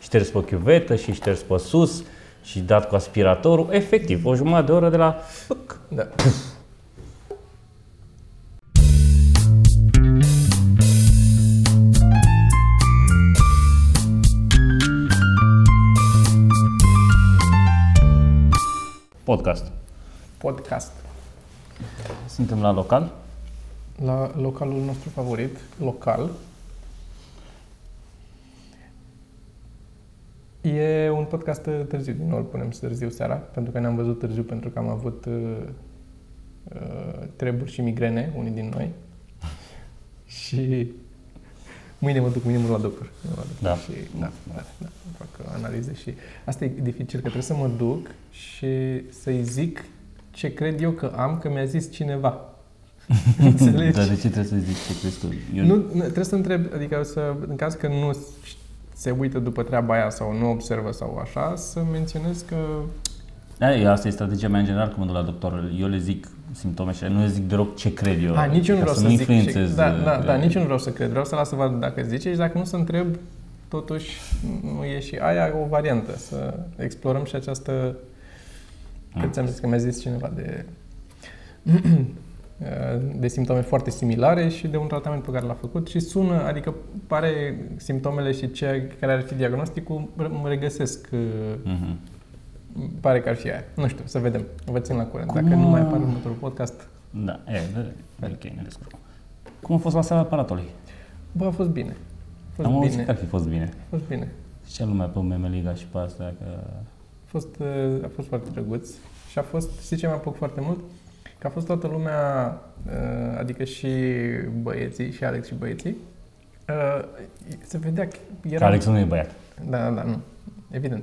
șters pe chiuvetă și șters pe sus și dat cu aspiratorul. Efectiv, o jumătate de oră de la... Pâc, Da. podcast. Podcast. Suntem la local. La localul nostru favorit, local. E un podcast uh, târziu, din nou îl punem târziu seara, pentru că ne-am văzut târziu pentru că am avut uh, uh, treburi și migrene, unii din noi. și mâine mă duc, mâine mă duc la doctor. Mâine mă duc Da. Și, da, da, da, fac analize și asta e dificil, că trebuie să mă duc și să-i zic ce cred eu că am, că mi-a zis cineva. Înțelegi? Dar de ce trebuie să zici ce crezi tu? Eu Nu, nu, trebuie să întreb, adică să, în caz că nu se uită după treaba aia sau nu observă sau așa, să menționez că Da, eu- asta e strategia mea în general când mă duc la doctor. Eu le zic simptome și nu le zic deloc ce cred eu. A, nici eu nu ca vreau să, nu zic influențez. ce, da, da, da, uh, nici eu nu vreau să cred. Vreau să las să văd dacă zice și dacă nu să întreb, totuși nu e și aia o variantă. Să explorăm și această... Că ți-am zis că mi-a zis cineva de de simptome foarte similare și de un tratament pe care l-a făcut și sună, adică pare simptomele și ce care ar fi diagnosticul mă regăsesc uh, mhm. Pare că ar fi aia. Nu știu, să vedem. Vă țin la curent. Cum, Dacă nu mai uh, apare următorul podcast, Da, e, de, ok, ne descurcăm. Cum a fost la sala aparatului? bă, a fost bine. A fost Am auzit bine. că ar fi fost bine. A fost bine. Zicea lumea pe Memeliga și pe astea că... A fost, uh, a fost foarte drăguț și a fost, știi ce mi-a plăcut foarte mult? Că a fost toată lumea, uh, adică și băieții, și Alex și băieții, uh, se vedea că Că era... Alex nu e băiat. Da, da, da, nu. Evident.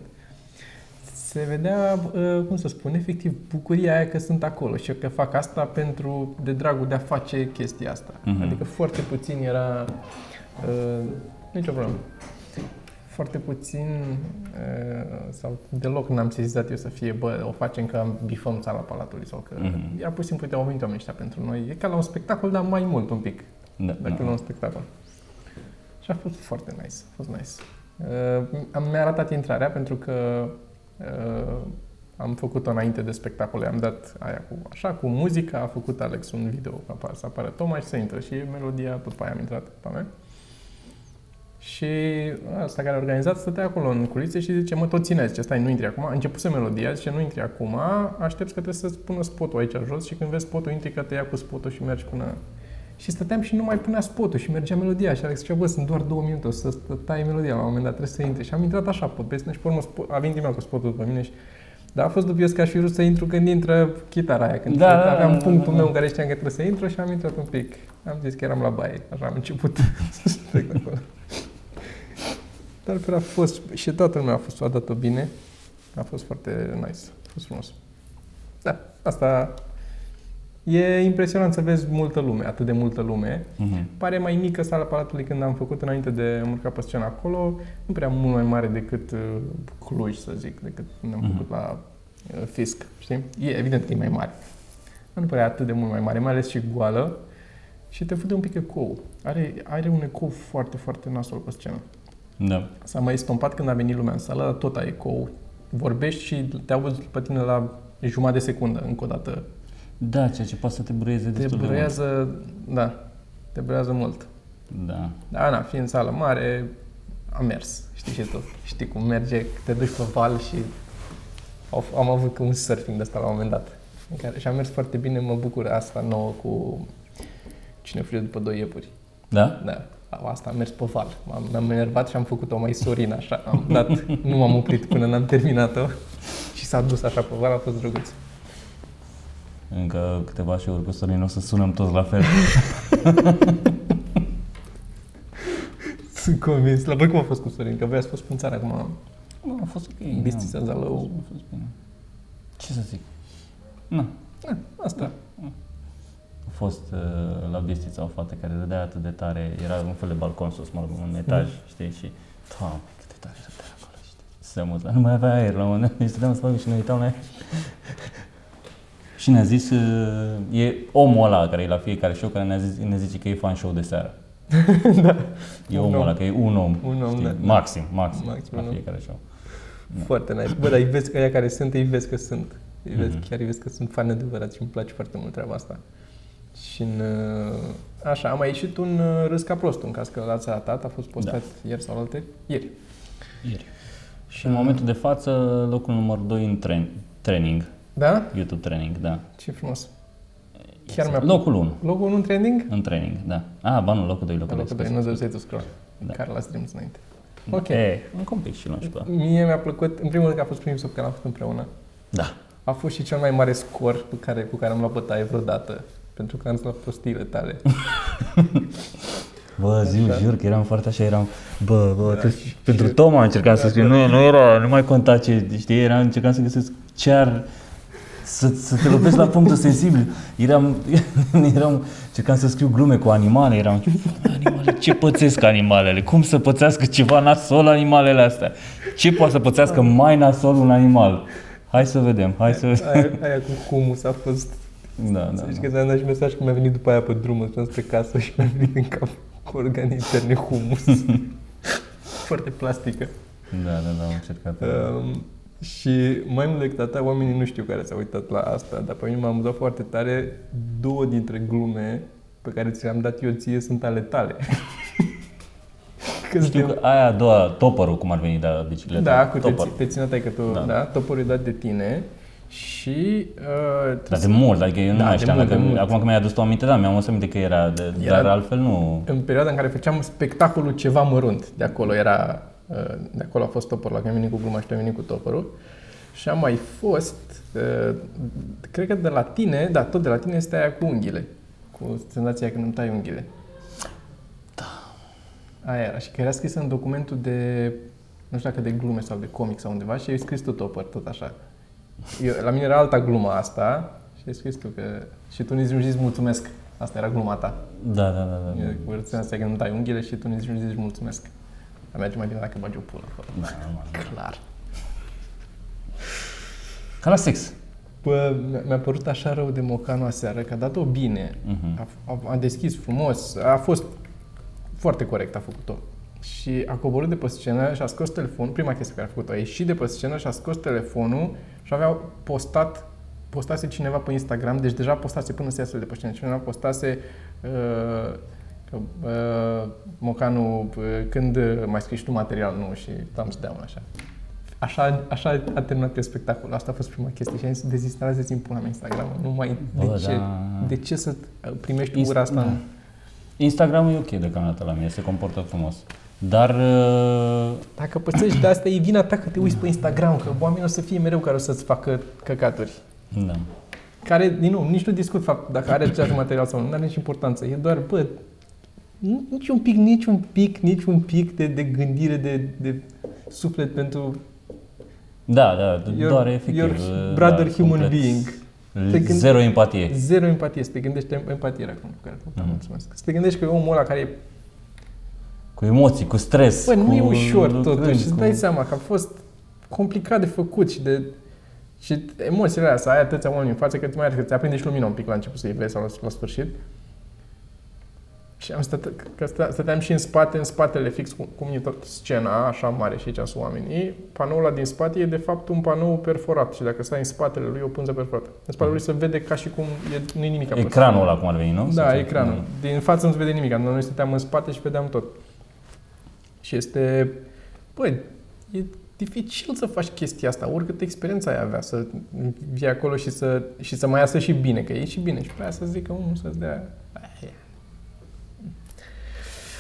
Se vedea, uh, cum să spun, efectiv bucuria aia că sunt acolo și că fac asta pentru, de dragul de a face chestia asta. Mhm. Adică foarte puțin era, uh, nicio problemă. Foarte puțin uh, sau deloc n-am sesizat eu să fie, bă, o facem că bifăm sala palatului sau că... Mhm. Ea pur și simplu, uite, au venit oamenii ăștia pentru noi. E ca la un spectacol, dar mai mult un pic Da, decât la da. un spectacol. Și a fost foarte nice, a fost nice. Uh, am, mi-a arătat intrarea pentru că uh, am făcut-o înainte de spectacol, am dat aia cu, așa, cu muzica, a făcut Alex un video, că apare, să apară Toma și să intră și melodia, după aia am intrat pe mea. Și asta care a organizat stătea acolo în culițe și zice, mă, tot țineți, zice, stai, nu intri acum. A început să melodia, zice, nu intri acum, aștept că trebuie să-ți pună spotul aici jos și când vezi spotul, intri că te ia cu spotul și mergi până... Și stăteam și nu mai punea spotul și mergea melodia și Alex zicea, bă, sunt doar două minute, o să stă- tai melodia la un moment dat, trebuie să intri. Și am intrat așa, pe peste și pe urmă spot, a venit din nou cu spotul după mine și dar a fost dubios că aș fi vrut să intru când intră chitara aia, când Da, da, aveam da, punctul da, da. meu în care știam că trebuie să intru și am intrat un pic. Am zis că eram la baie, așa am început spectacolul. Dar altfel a fost, și toată lumea a fost, a dat-o bine. A fost foarte nice, a fost frumos. Da, asta e impresionant să vezi multă lume, atât de multă lume. Mhm. Pare mai mică sala Palatului când am făcut înainte de a urca pe scenă acolo, nu prea mult mai mare decât uh, Cluj, să zic, decât când am Mhm. făcut la uh, Fisc, știi? E evident că e mai mare. Dar nu părea atât de mult mai mare, mai ales și goală și te fute un pic ecou. Are, are un ecou foarte, foarte nasol pe scenă. Da. S-a mai stompat când a venit lumea în sală, dar tot ai ecou. Vorbești și te auzi pe tine la jumătate de secundă, încă o dată. Da, ceea ce poate să te brăieze Te destul de mult. brăiază, da, te brăiază mult. Da. Da, na, fiind sală mare, a mers. Știi și tu. Știi cum merge, te duci pe val și au- am avut un surfing de asta la un moment dat. În care, și a mers foarte bine, mă bucur asta nouă cu cine fuge după doi iepuri. Da? Da, asta am mers pe val. M-am, m-am enervat și am făcut-o mai sorin așa. Am dat, nu m-am oprit până n-am terminat-o și s-a dus așa pe val, a fost drăguț. Încă câteva show-uri cu Sorin o să sunăm toți la fel. Sunt convins. La voi cum a fost cu Sorin? Că voi ați fost în țară acum. Nu, a fost ok. Bistița, da. Zalău. A fost bine. Ce să zic? Nu. Da, asta. A fost uh, la Bistița o fată care râdea atât de tare, era un fel de balcon sus, mă rog, un etaj, știi, și Doamne, cât de tare râdea acolo, știi. Se muta, nu mai avea aer la un moment dat, deci stăteam în spate și ne uitam la ea. și ne-a zis, uh, e omul ăla care e la fiecare show, care ne-a zis, ne zice că e fan show de seară. da. E Un omul om. ăla, că e un om. Un om, știi? da. Maxim, maxim, Maxim, la un om. fiecare show. Da. Foarte nice. Bă, dar îi vezi că aia care sunt, îi vezi că sunt. Îi vezi, Mhm. Chiar îi vezi că sunt fani adevărați și îmi place foarte mult treaba asta. Și în, uh, așa, am mai ieșit un uh, râs ca prostul, în caz că l-ați ratat, a fost postat Da. ieri sau alte Ieri. Ieri. Și în momentul de față, locul numărul 2 în tren, training, Da? YouTube training, da. Ce frumos. Chiar mi-a Locul 1 Logul 1 în trending? în training, da. Ah, ba nu, locul 2, locul 2. Locul 2, nu dă tu scroll. Da. Care l-a streams înainte. Ok. E, încă un pic și luăm și pe Mie mi-a plăcut, în primul rând că a fost primul episod pe care l-am făcut împreună. Da. A fost și cel mai mare scor pe care, cu care am luat bătaie vreodată. Pentru că am zis la prostiile tale. Bă, zi, Așa. jur că eram foarte așa, eram, bă, bă, Da, da, și- pentru și- Toma încercam da, să scriu, da. nu, nu era, nu mai conta ce, știi, era, încercam să găsesc ce ar, să, să te lovesc la punctul sensibil. Eram, eram, încercam să scriu glume cu animale, eram, animale, ce pățesc animalele? Cum să pățească ceva nasol animalele astea? Ce poate să pățească mai nasol un animal? Hai să vedem, hai să vedem. Aia, aia cu humus a fost... Da, da, Să zici da. că ți-am dat și mesaj că mi-a venit după aia pe drum, îmi spre casă și mi-a venit în cap cu organe interne humus. Foarte plastică. Da, da, da, am încercat. Um, și mai mult decât atât, oamenii nu știu care s-au uitat la asta, dar pe mine m-a amuzat foarte tare. Două dintre glume pe care ți le-am dat eu ție sunt ale tale. Că Știu suntem- că aia a doua, topărul, cum ar veni de la bicicletă. Da, cu te, Topper. ți- te ține tai că tu, da, Da. da toporul e dat de tine și... Uh, Dar de mult, adică eu nu Da, mai de știam. mult, dacă, de mult. acum că mi-ai adus tu aminte, da, mi-am adus aminte că era, de, Era- dar altfel nu. în perioada în care făceam spectacolul ceva mărunt, de acolo era, uh, de acolo a fost toporul, la că am venit cu gluma și tu ai venit cu toporul. Și am mai fost, uh, cred că de la tine, da, tot de la tine este aia cu unghiile, cu senzația când îmi tai unghiile. Da. Aia era, și că era scrisă în documentul de, nu știu dacă de glume sau de comic sau undeva și ai scris tu topor, tot așa. Eu, la mine era alta gluma asta și ai scris tu că, și tu nici nu zici mulțumesc. Asta era gluma ta. Da, da, da. da. E Cu senzația că nu dai unghiile și tu nici nu zici mulțumesc. Dar merge mai bine dacă bagi o pulă acolo. da normal. Clar. Ca la sex. Bă, mi-a- mi-a părut așa rău de mocanu aseară, că a dat-o bine. Mhm. A, a, a deschis frumos, a fost foarte corect, a făcut-o. Și a coborât de pe scenă și a scos telefonul, prima chestie pe care a făcut-o, a ieșit de pe scenă și a scos telefonul și avea postat, postase cineva pe Instagram, deci deja postase până să iasă de pe scenă, cineva postase uh, că, uh, Mocanu, uh, când uh, mai scrii și tu material, nu, și thumbs down, așa. Așa, așa a terminat eu spectacolul. Asta a fost prima chestie și am zis, dezinstalați-ți în pula mea Instagram. Nu mai, de, Bă, ce, da. de ce să primești Inst- ura asta? da. în- Instagramul e ok deocamdată la mine, se comportă frumos. Dar uh, Dacă pățești de asta, e vina ta că te uiți pe Instagram, că oamenii o să fie mereu care o să-ți facă căcaturi. da. Care, din nou, nici nu discut fapt dacă are același material sau nu, nu are nici importanță. E doar, bă, nu- nici un pic, nici un pic, nici un pic de, de gândire, de, de suflet pentru Da, da, your, doar efectiv. your uh, brother da, human complet. being. L- Te gând- Zero empatie. Zero empatie, să te gândești empatie era acum cu care mm Mhm. mulțumesc. Să te gândești că e omul ăla care e Cu emoții, cu stres. Bă, nu cu e ușor lucrări, totuși, îți cu- dai seama că a fost complicat de făcut și de... Și emoțiile alea, să ai atâția oameni în față, că ți mai că ți aprinde și lumina un pic la început să-i vezi sau la, la sfârșit. Și am stat, că stă- stăteam și în spate, în spatele fix, cum, cum e tot scena, așa mare și aici sunt oamenii. Panoul ăla din spate e de fapt un panou perforat și dacă stai în spatele lui e o pânză perforată. În spatele lui se vede ca și cum e, nu e nimic. pe Ecranul scenă. ăla cum ar veni, nu? Da, Sau- ecranul. Din față nu se vede nimic. Noi stăteam în spate și vedeam tot. Și este... Băi, e dificil să faci chestia asta, oricât experiența ai avea, să vii acolo și să, și să mai iasă și bine, că e și bine. Și pe aia să zică unul să-ți dea... Aia.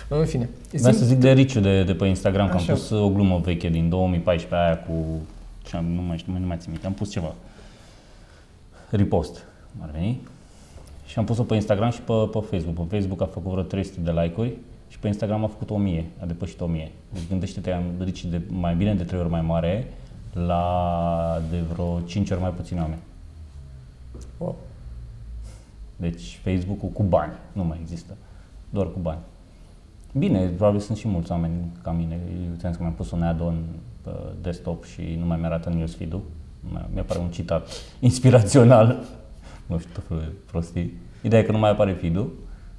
În fine. Vreau să zic de Riciu de, de pe Instagram, că am Așa. pus o glumă veche din 2014 aia cu... Ce am, nu mai știu, nu mai țin minte, am pus ceva. Repost, ar veni. Și am pus-o pe Instagram și pe, pe Facebook. Pe Facebook a făcut vreo 300 de like-uri și pe Instagram a făcut 1000, a depășit 1000. Deci gândește-te, am Ricci de mai bine de 3 ori mai mare la de vreo 5 ori mai puțini oameni. Wow. Deci Facebook-ul cu bani nu mai există, doar cu bani. Bine, probabil sunt și mulți oameni ca mine. Eu ți-am zis că mi-am pus un add-on pe desktop și nu mai mi-arată newsfeed-ul. Mi- Mi-apare un citat inspirațional. nu știu, tot felul de prostii. Ideea e că nu mai apare feed-ul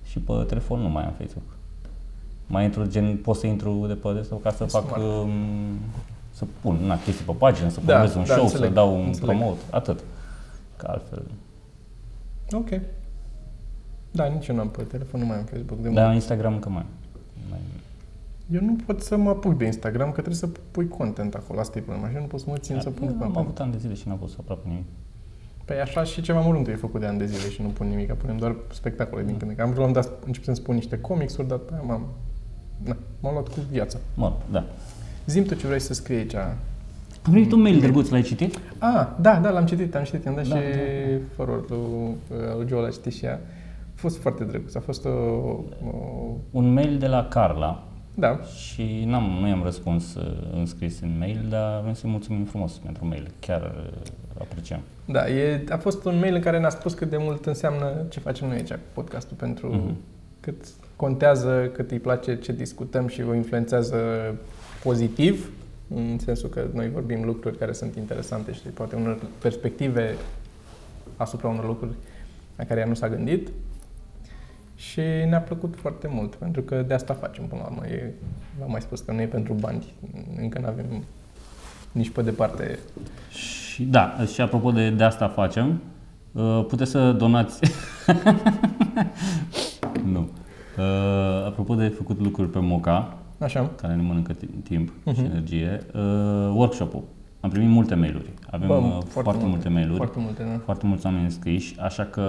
și pe telefon nu mai am Facebook. Mai intru, gen, pot să intru de pe sau ca să fac, Smart. um, să pun na, chestii pe pagină, să Da, promovez un da, show, înțeleg, să dau un înțeleg. promote, atât. Că altfel. Ok. Da, nici eu nu am pe telefon, nu mai am Facebook de Dar mult. Instagram încă mai. mai Eu nu pot să mă apuc de Instagram, că trebuie să pui content acolo, asta e problema. Și eu nu pot să mă țin să pun am content. avut ani de zile și n-am pus aproape nimic. Păi așa și ceva mărunt e făcut de ani de zile și nu pun nimic, punem doar spectacole din când în când. Am vrut dat, încep să-mi spun niște comicsuri, dar pe aia m-am, na, m-am luat cu viața. Mă, da. Zim tu ce vrei să scrii aici. Am primit un mail drăguț, l-ai citit? Ah, da, da, l-am citit, am citit, am dat Da, și da. forward lui, lui Joel a citit și ea. A fost foarte drăguț, a fost o, o Un mail de la Carla da, și n-am, nu i-am răspuns uh, în scris în mail, dar vrem să-i mulțumim frumos pentru mail. Chiar uh, apreciem. da, e, a fost un mail în care ne-a spus cât de mult înseamnă ce facem noi aici cu podcastul pentru Mhm. cât contează, cât îi place ce discutăm și o influențează pozitiv, în sensul că noi vorbim lucruri care sunt interesante și poate unor perspective asupra unor lucruri la care ea nu s-a gândit. Și ne-a plăcut foarte mult, pentru că de asta facem până la urmă. E, v-am mai spus că nu e pentru bani. Încă nu avem nici pe departe. Și da, și apropo de, de asta facem, uh, puteți să donați. nu. Uh, apropo de făcut lucruri pe Moca, Așa. care ne mănâncă ti- timp și Mhm. energie, uh, workshop-ul. Am primit multe mail-uri. Avem Bă, uh, foarte, foarte multe mail-uri. Foarte multe, da. foarte mulți oameni înscriși, așa că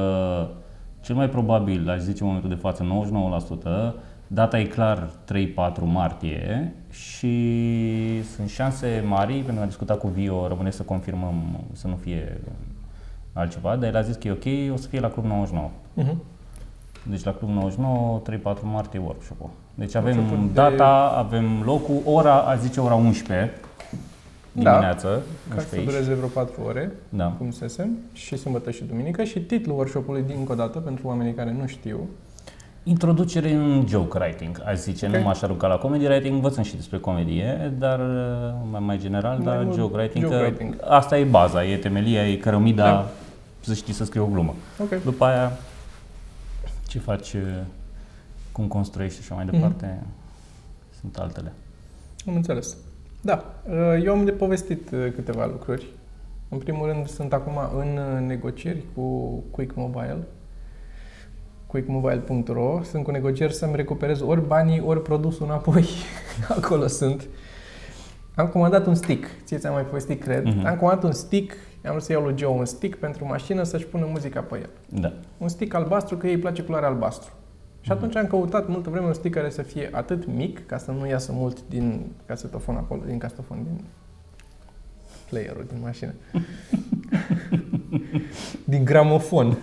cel mai probabil, aș zice în momentul de față, 99%, data e clar 3-4 martie și sunt șanse mari, pentru că am discutat cu Vio, rămâne să confirmăm să nu fie altceva, dar el a zis că e ok, o să fie la Club 99. Uh-huh. Deci la Club 99, 3-4 martie workshop-ul. Deci avem Workshop-ul de- data, avem locul, ora, a zice ora 11 Da. dimineață, Ca 11 să aici. dureze vreo 4 ore, Da. cum se semn, și sâmbătă și duminică. Și titlul workshopului, din încă o dată, pentru oamenii care nu știu, Introducere în joke writing, aș zice. Ok. Nu m-aș arunca la comedy writing, învățăm și despre comedie, dar uh, mai, mai general, Mai dar mult joke writing, joke că writing. asta e baza, e temelia, e cărămida, Da. să știi să scrii o glumă. ok, După aia, ce faci, uh, cum construiești și așa mai Mhm. departe, sunt altele. am înțeles. Da, eu am de povestit uh, câteva lucruri. În primul rând, sunt acum în uh, negocieri cu Quick Mobile, quickmobile.ro. Sunt cu negocieri să-mi recuperez ori banii, ori produsul înapoi. Acolo sunt. Am comandat un stick. Ție ți-am mai povestit, cred. Mhm. Am comandat un stick. Am vrut să iau lui Joe un stick pentru mașină să-și pună muzica pe el. Da. un stick albastru, că ei îi place culoarea albastru. Și atunci am căutat multă vreme un stick care să fie atât mic, ca să nu iasă mult din casetofon acolo, din casetofon, din playerul din mașină. din gramofon.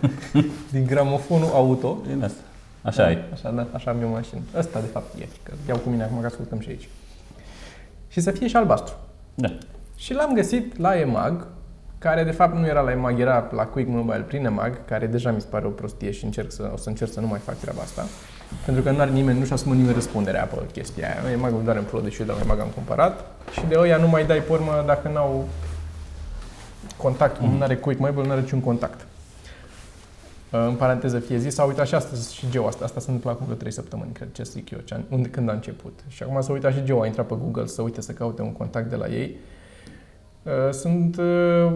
din gramofonul auto. Din asta. Așa e. Așa, da, așa am eu mașină. Ăsta, de fapt, e. Că iau cu mine acum ca să ascultăm și aici. Și să fie și albastru. Da. Și l-am găsit la EMAG, care de fapt nu era la EMAG, era la Quick Mobile prin EMAG, care deja mi se pare o prostie și încerc să, o să încerc să nu mai fac treaba asta. Pentru că nu are nimeni, nu-și asumă nimeni răspunderea pe chestia aia. EMAG doar în pro, deși eu de la EMAG am cumpărat. Și de ăia nu mai dai pe urmă dacă n-au contact, cum nu are Quick Mobile, nu are niciun contact. În paranteză fie zis, s-a uitat și astăzi și Geo asta. Asta se întâmplă acum vreo 3 săptămâni, cred, ce zic eu, ce, unde, când a început. Și acum s-a uitat și Geo, a intrat pe Google să uite să caute un contact de la ei. Uh, Sunt uh,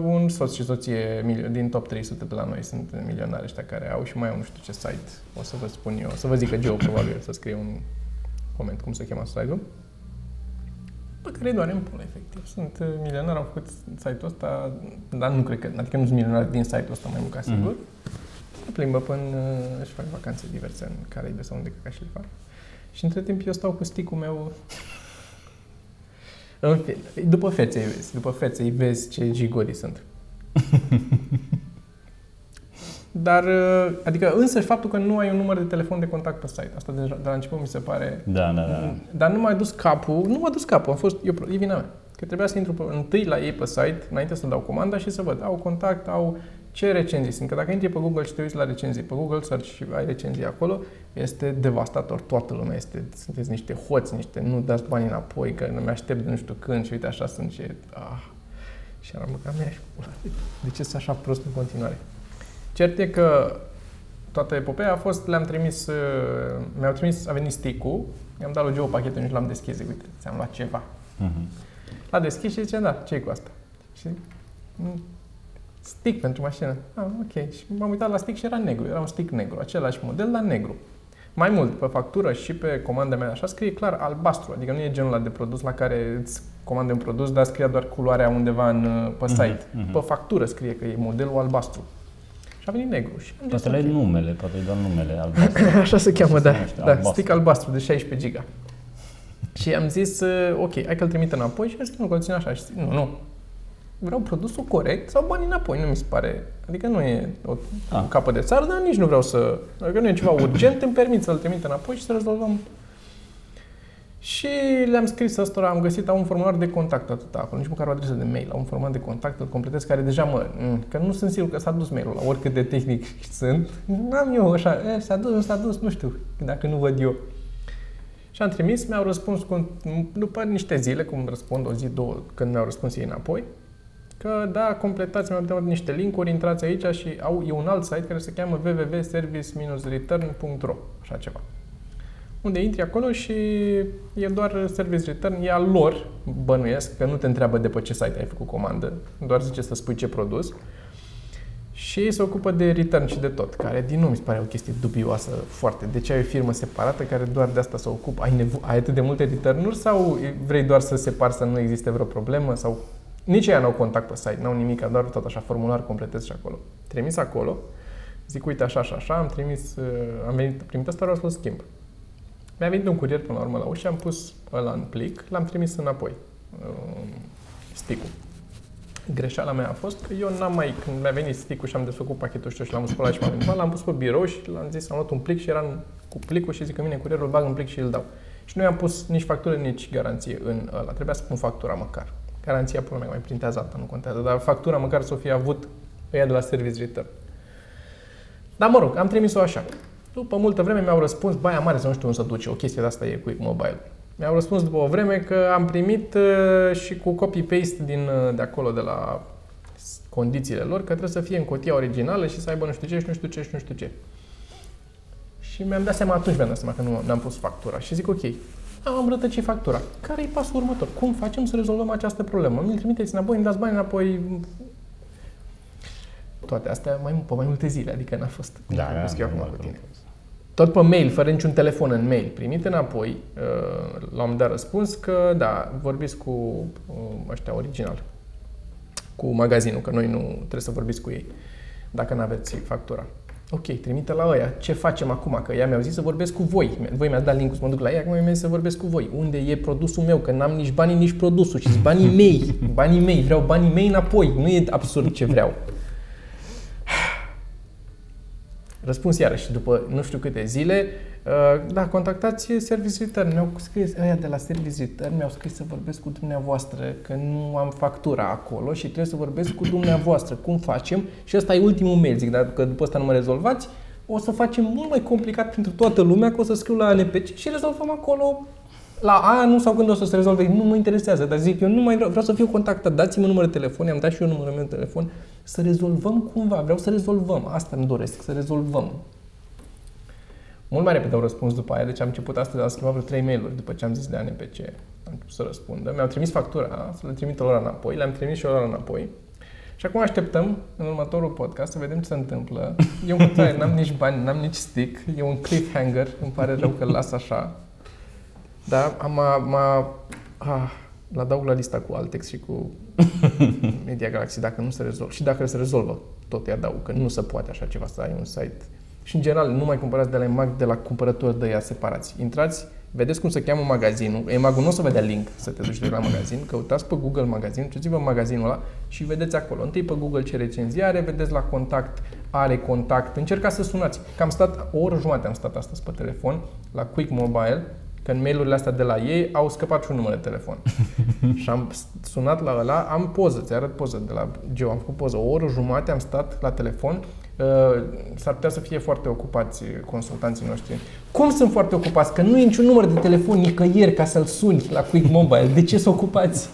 un soț și soție mili- din top 300 de la noi, sunt milionari ăștia care au și mai au nu știu ce site, o să vă spun eu, o să vă zică Geo probabil să scrie un coment cum se cheamă site-ul. Pe care îi doare în pulă, efectiv. Sunt uh, milionari, au făcut site-ul ăsta, dar nu cred că, adică nu sunt milionari din site-ul ăsta mai mult ca sigur. Se plimbă până uh, își fac vacanțe diverse în Caraibe sau unde ca și le fac. Și între timp eu stau cu sticul meu în fine, după fețe îi vezi, după fețe îi vezi ce gigori sunt. Dar, uh, adică însă faptul că nu ai un număr de telefon de contact pe site, asta deja de la început mi se pare... Da, da, da. Dar nu m-a dus capul, nu m-a dus capul, a fost, eu, e vina mea. Că trebuia să intru pe, întâi la ei pe site, înainte să dau comanda și să văd, au contact, au ce recenzii sunt. Că dacă intri pe Google și te uiți la recenzii pe Google, search și ai recenzii acolo, este devastator. Toată lumea este, sunteți niște hoți, niște, nu dați bani înapoi, că nu mi aștept de nu știu când și uite așa sunt și, ah. Și am rămas mea și pula. De ce să așa prost în continuare? Cert e că toată epopeea a fost, le-am trimis, uh, mi-au trimis, a venit stick-ul, i-am dat lui Joe pachetul și l-am deschis, zic, uite, ți-am luat ceva. Mhm. L-a deschis și zice, da, ce cu asta? Și zic, "Mm, stick pentru mașină. Ah, ok. Și m-am uitat la stick și era negru, era un stick negru, același model, dar negru. Mai mult, pe factură și pe comanda mea, așa scrie clar albastru, adică nu e genul ăla de produs la care îți comande un produs, dar scrie doar culoarea undeva în, uh, pe site. mhm. Pe factură scrie că e modelul albastru. Și a venit negru. Și am zis, Poate le ok. numele, poate e doar numele albastru. Așa se cheamă, da. numește, da albastru. stick albastru de 16 giga. Și am zis, uh, ok, hai că-l trimit înapoi și am zis, nu, că țin așa. Și zic, nu, nu. Vreau produsul corect sau banii înapoi, nu mi se pare. Adică nu e o Ah. capă de țară, dar nici nu vreau să... Dacă nu e ceva urgent, îmi permit să-l trimit înapoi și să rezolvăm. Și le-am scris ăstora, am găsit, au un formular de contact atât acolo, nici măcar o adresă de mail, au un formular de contact, îl completez, care deja mă, mm, că nu sunt sigur că s-a dus mailul la oricât de tehnic sunt, n-am eu așa, e, s-a dus, nu s-a dus, nu știu, dacă nu văd eu. Și am trimis, mi-au răspuns cu, după niște zile, cum răspund o zi, două, când mi-au răspuns ei înapoi, că da, completați, mi-au dat niște linkuri, intrați aici și au, e un alt site care se cheamă www.service-return.ro, așa ceva. Unde intri acolo și e doar service return, e al lor, bănuiesc, că nu te întreabă de pe ce site ai făcut comandă, doar zice să spui ce produs. Și ei se ocupă de return și de tot, care din nou mi se pare o chestie dubioasă foarte. De ce ai o firmă separată care doar de asta se ocupă? Ai, nevo- ai atât de multe return sau vrei doar să separi să nu existe vreo problemă? Sau nici ei n-au contact pe site, n-au nimic, doar tot așa formular completez și acolo. Trimis acolo, zic uite așa și așa, am trimis, uh, am venit, primit asta, vreau să-l schimb. Mi-a venit un curier până la urmă la ușă, am pus ăla în plic, l-am trimis înapoi, uh, stick-ul. Greșeala mea a fost că eu n-am mai, când mi-a venit stick-ul și am desfăcut pachetul știu, și l-am spălat și m-am întâmplat, l-am pus pe birou și l-am zis, am luat un plic și era în- cu plicul și zic că vine curierul, îl bag în plic și îl dau. Și nu i-am pus nici factură, nici garanție în ăla. Trebuia să pun factura măcar. Garanția, până mai mai printează alta, nu contează, dar factura măcar să o fie avut ăia de la Service Return. Dar mă rog, am trimis-o așa. După multă vreme mi-au răspuns, baia mare să nu știu unde să duce, o chestie de asta e cu mobile. Mi-au răspuns după o vreme că am primit uh, și cu copy-paste din, uh, de acolo, de la s- condițiile lor, că trebuie să fie în cutia originală și să aibă nu știu ce și nu știu ce și nu știu ce. Și mi-am dat seama, atunci mi-am dat seama că nu am pus factura. Și zic, ok, am îmbrătăcit factura. Care e pasul următor? Cum facem să rezolvăm această problemă? Mi-l trimiteți înapoi, îmi dați bani înapoi. Toate astea mai, pe mai multe zile, adică n-a fost cum Da, am da, spus eu acum normal cu că nu tine. poți. Tot pe mail, fără niciun telefon în mail, primit înapoi, uh, l-am dat răspuns că da, vorbiți cu uh, ăștia original, cu magazinul, că noi nu trebuie să vorbiți cu ei, dacă nu aveți factura. Ok, trimite la ăia. Ce facem acum? Că ea mi-au zis să vorbesc cu voi. Voi mi-ați dat link să mă duc la ea, acum mi-a zis să vorbesc cu voi. Unde e produsul meu? Că n-am nici banii, nici produsul. Și zic, banii mei. Banii mei. Vreau banii mei înapoi. Nu e absurd ce vreau. Răspuns iarăși, după nu știu câte zile, uh, da, contactați Service Return. Mi-au scris, ăia de la Service Return mi-au scris să vorbesc cu dumneavoastră, că nu am factura acolo și trebuie să vorbesc cu dumneavoastră. Cum facem? Și ăsta e ultimul mail, zic, dacă după ăsta nu mă rezolvați, o să facem mult mai complicat pentru toată lumea, că o să scriu la ANPC și rezolvăm acolo la anul sau când o să se rezolve, nu mă interesează, dar zic, eu nu mai vreau, vreau să fiu contactat, dați-mi un număr de telefon, am dat și eu numărul meu de telefon, să rezolvăm cumva, vreau să rezolvăm, asta îmi doresc, să rezolvăm. Mult mai repede au răspuns după aia, deci am început astăzi, am schimbat vreo 3 mail-uri după ce am zis de ANPC, am început să răspundă, mi-au trimis factura, să le trimit lor înapoi, le-am trimis și eu lor înapoi. Și acum așteptăm în următorul podcast să vedem ce se întâmplă. Eu în continuare n-am nici bani, n-am nici stick, e un cliffhanger, îmi pare rău că îl las așa. Da, am, am, ah, la adaug la lista cu Altex și cu Media Galaxy dacă nu se rezolvă. Și dacă se rezolvă, tot îi adaug, că nu se poate așa ceva să ai un site. Și în general, nu mai cumpărați de la EMAG, de la cumpărători de ea separați. Intrați, vedeți cum se cheamă magazinul. EMAG-ul nu o să vă dea link să te duci de la magazin, căutați pe Google magazin, ceți-vă magazinul ăla și vedeți acolo. Întâi pe Google ce recenzie are, vedeți la contact, are contact, încercați să sunați. Că am stat o oră jumate, am stat astăzi pe telefon, la Quick Mobile, că în mailurile astea de la ei au scăpat și un număr de telefon. și am sunat la ăla, am poză, ți arăt poză de la Geo, am făcut poză, o oră jumate am stat la telefon, uh, s-ar putea să fie foarte ocupați consultanții noștri. Cum sunt foarte ocupați? Că nu e niciun număr de telefon nicăieri ca să-l suni la Quick Mobile. De ce să ocupați?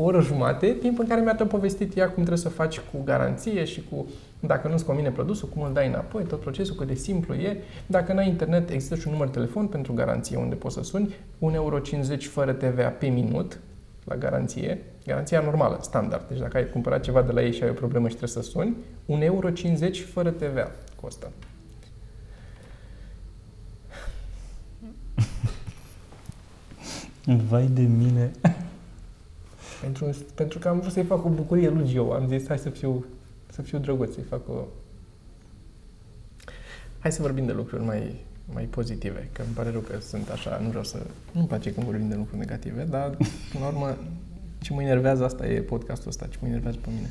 o oră jumate, timp în care mi-a tot povestit ea cum trebuie să faci cu garanție și cu dacă nu-ți convine produsul, cum îl dai înapoi, tot procesul, cât de simplu e. Dacă n-ai internet, există și un număr de telefon pentru garanție unde poți să suni, 1,50 euro fără TVA pe minut la garanție, garanția normală, standard. Deci dacă ai cumpărat ceva de la ei și ai o problemă și trebuie să suni, 1,50 euro fără TVA costă. Vai de mine. Pentru, pentru că am vrut să-i fac o bucurie lui Gio. Am zis, hai să fiu, să fiu drăguț, să-i fac o... Hai să vorbim de lucruri mai, mai pozitive, că îmi pare rău că sunt așa, nu vreau să... Nu-mi place când vorbim de lucruri negative, dar, până la urmă, ce mă enervează asta e podcastul ăsta, ce mă enervează pe mine.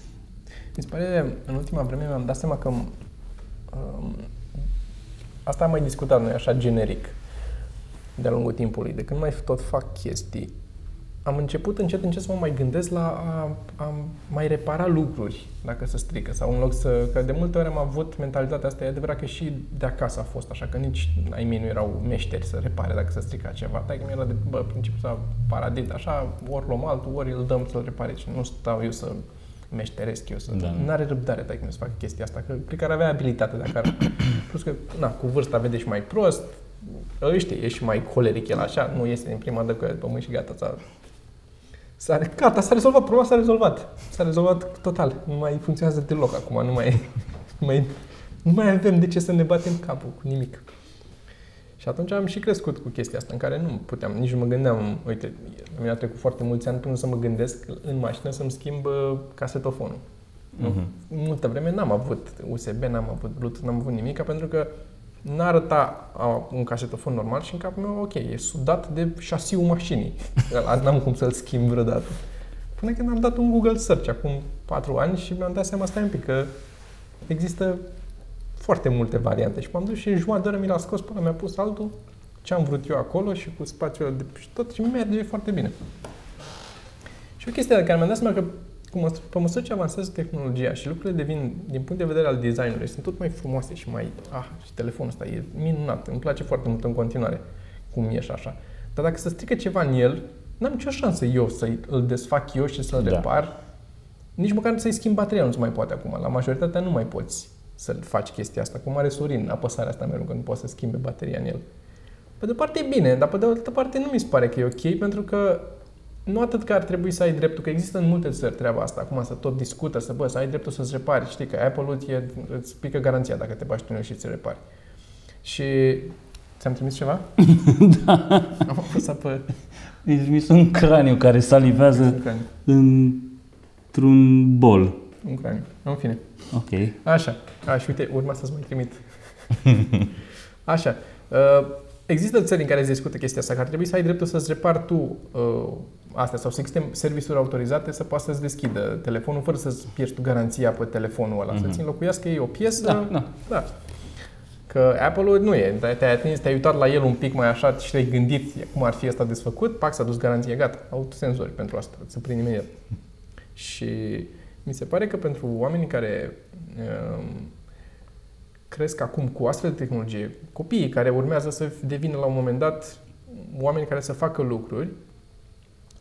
Mi se pare, în ultima vreme mi-am dat seama că um, asta am mai discutat noi așa generic de-a lungul timpului. De când mai tot fac chestii, am început încet, încet să mă mai gândesc la a, a mai repara lucruri dacă se strică sau în loc să... Că de multe ori am avut mentalitatea asta, e adevărat că și de acasă a fost așa, că nici ai mei nu erau meșteri să repare dacă se strica ceva. Dacă mi era de, bă, principiul să paradit, așa, ori luăm altul, ori îl dăm să-l repare și nu stau eu să meșteresc eu să... Da. N-are răbdare dacă să fac chestia asta, că cred că ar avea abilitate dacă ar... Plus că, na, cu vârsta vede și mai prost, știi, e și mai coleric el așa, nu iese din prima dată cu pe mâini și gata, s-a S-a, gata, s-a rezolvat, problema s-a rezolvat. S-a rezolvat total. Nu mai funcționează deloc acum, nu mai, nu mai, nu mai avem de ce să ne batem capul cu nimic. Și atunci am și crescut cu chestia asta, în care nu puteam, nici nu mă gândeam, uite, mi-a trecut foarte mulți ani până să mă gândesc în mașină să-mi schimb uh, casetofonul. Uh-huh. Multă vreme n-am avut USB, n-am avut Bluetooth, n-am avut nimic, pentru că n-arăta un casetofon normal și în capul meu, ok, e sudat de șasiul mașinii. Azi n-am cum să-l schimb vreodată. Până când am dat un Google Search acum 4 ani și mi-am dat seama, stai un pic, că există foarte multe variante și m-am dus și în jumătate de oră mi l-a scos până mi-a pus altul ce am vrut eu acolo și cu spațiul de și tot și merge foarte bine. Și o chestie de care mi-am dat seama că cum, pe măsură ce avansează tehnologia și lucrurile devin, din punct de vedere al designului, sunt tot mai frumoase și mai... Ah, și telefonul ăsta e minunat, îmi place foarte mult în continuare cum e și așa. Dar dacă se strică ceva în el, n-am nicio șansă eu să îl desfac eu și să-l da. repar. Nici măcar să-i schimb bateria nu se mai poate acum. La majoritatea nu mai poți să faci chestia asta. Cum are Sorin, apăsarea asta mereu, că nu poți să schimbe bateria în el. Pe de o parte e bine, dar pe de altă parte nu mi se pare că e ok, pentru că nu atât că ar trebui să ai dreptul, că există în multe țări treaba asta, acum să tot discută, să bă, să ai dreptul să-ți repari, știi că Apple-ul e, îți pică garanția dacă te bași tu și ți repari. Și ți-am trimis ceva? da. Am apăsat pe... Deci trimis un craniu care salivează un craniu. într-un bol. Un craniu. În fine. Ok. Așa. Aș, și uite, urma să-ți mai trimit. Așa. Uh, există țări în care se discută chestia asta, că ar trebui să ai dreptul să-ți repari tu uh, astea sau să existe serviciuri autorizate să poată să-ți deschidă telefonul fără să-ți pierzi tu garanția pe telefonul ăla, mm-hmm. să-ți înlocuiască ei o piesă. Da, da. da. Că Apple-ul nu e. Te-ai atins, te-ai uitat la el un pic mai așa și te-ai gândit cum ar fi asta desfăcut, pac, s-a dus garanție, gata. Au senzori pentru asta, să prind imediat. Și mi se pare că pentru oamenii care um, cresc acum cu astfel de tehnologie, copiii care urmează să devină la un moment dat oameni care să facă lucruri,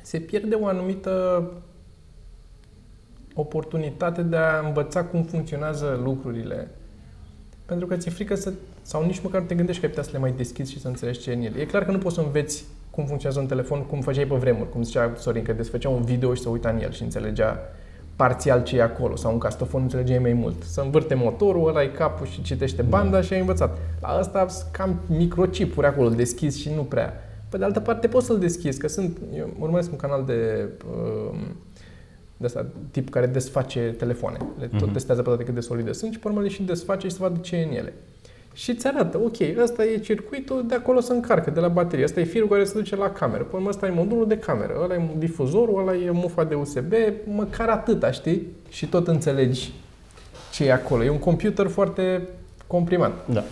se pierde o anumită oportunitate de a învăța cum funcționează lucrurile. Pentru că ți-e frică să... sau nici măcar nu te gândești că ai putea să le mai deschizi și să înțelegi ce e în ele. E clar că nu poți să înveți cum funcționează un telefon, cum făceai pe vremuri, cum zicea Sorin, că desfăcea un video și să uita în el și înțelegea parțial ce e acolo sau un castofon înțelegeai mai mult. Să învârte motorul, ăla e capul și citește banda și ai învățat. La asta cam microchipuri acolo, deschizi și nu prea. Pe de altă parte poți să-l deschizi, că sunt, eu urmăresc un canal de uh, de asta, tip care desface telefoane. Le tot uh-huh. testează pe toate cât de solide sunt și pe urmă le și desface și să vadă ce e în ele. Și îți arată, ok, ăsta e circuitul, de acolo se încarcă, de la baterie. Ăsta e firul care se duce la cameră. Până urmă, ăsta e modulul de cameră. Ăla e difuzorul, ăla e mufa de USB, măcar atâta, știi? Și tot înțelegi ce e acolo. E un computer foarte comprimat. Da.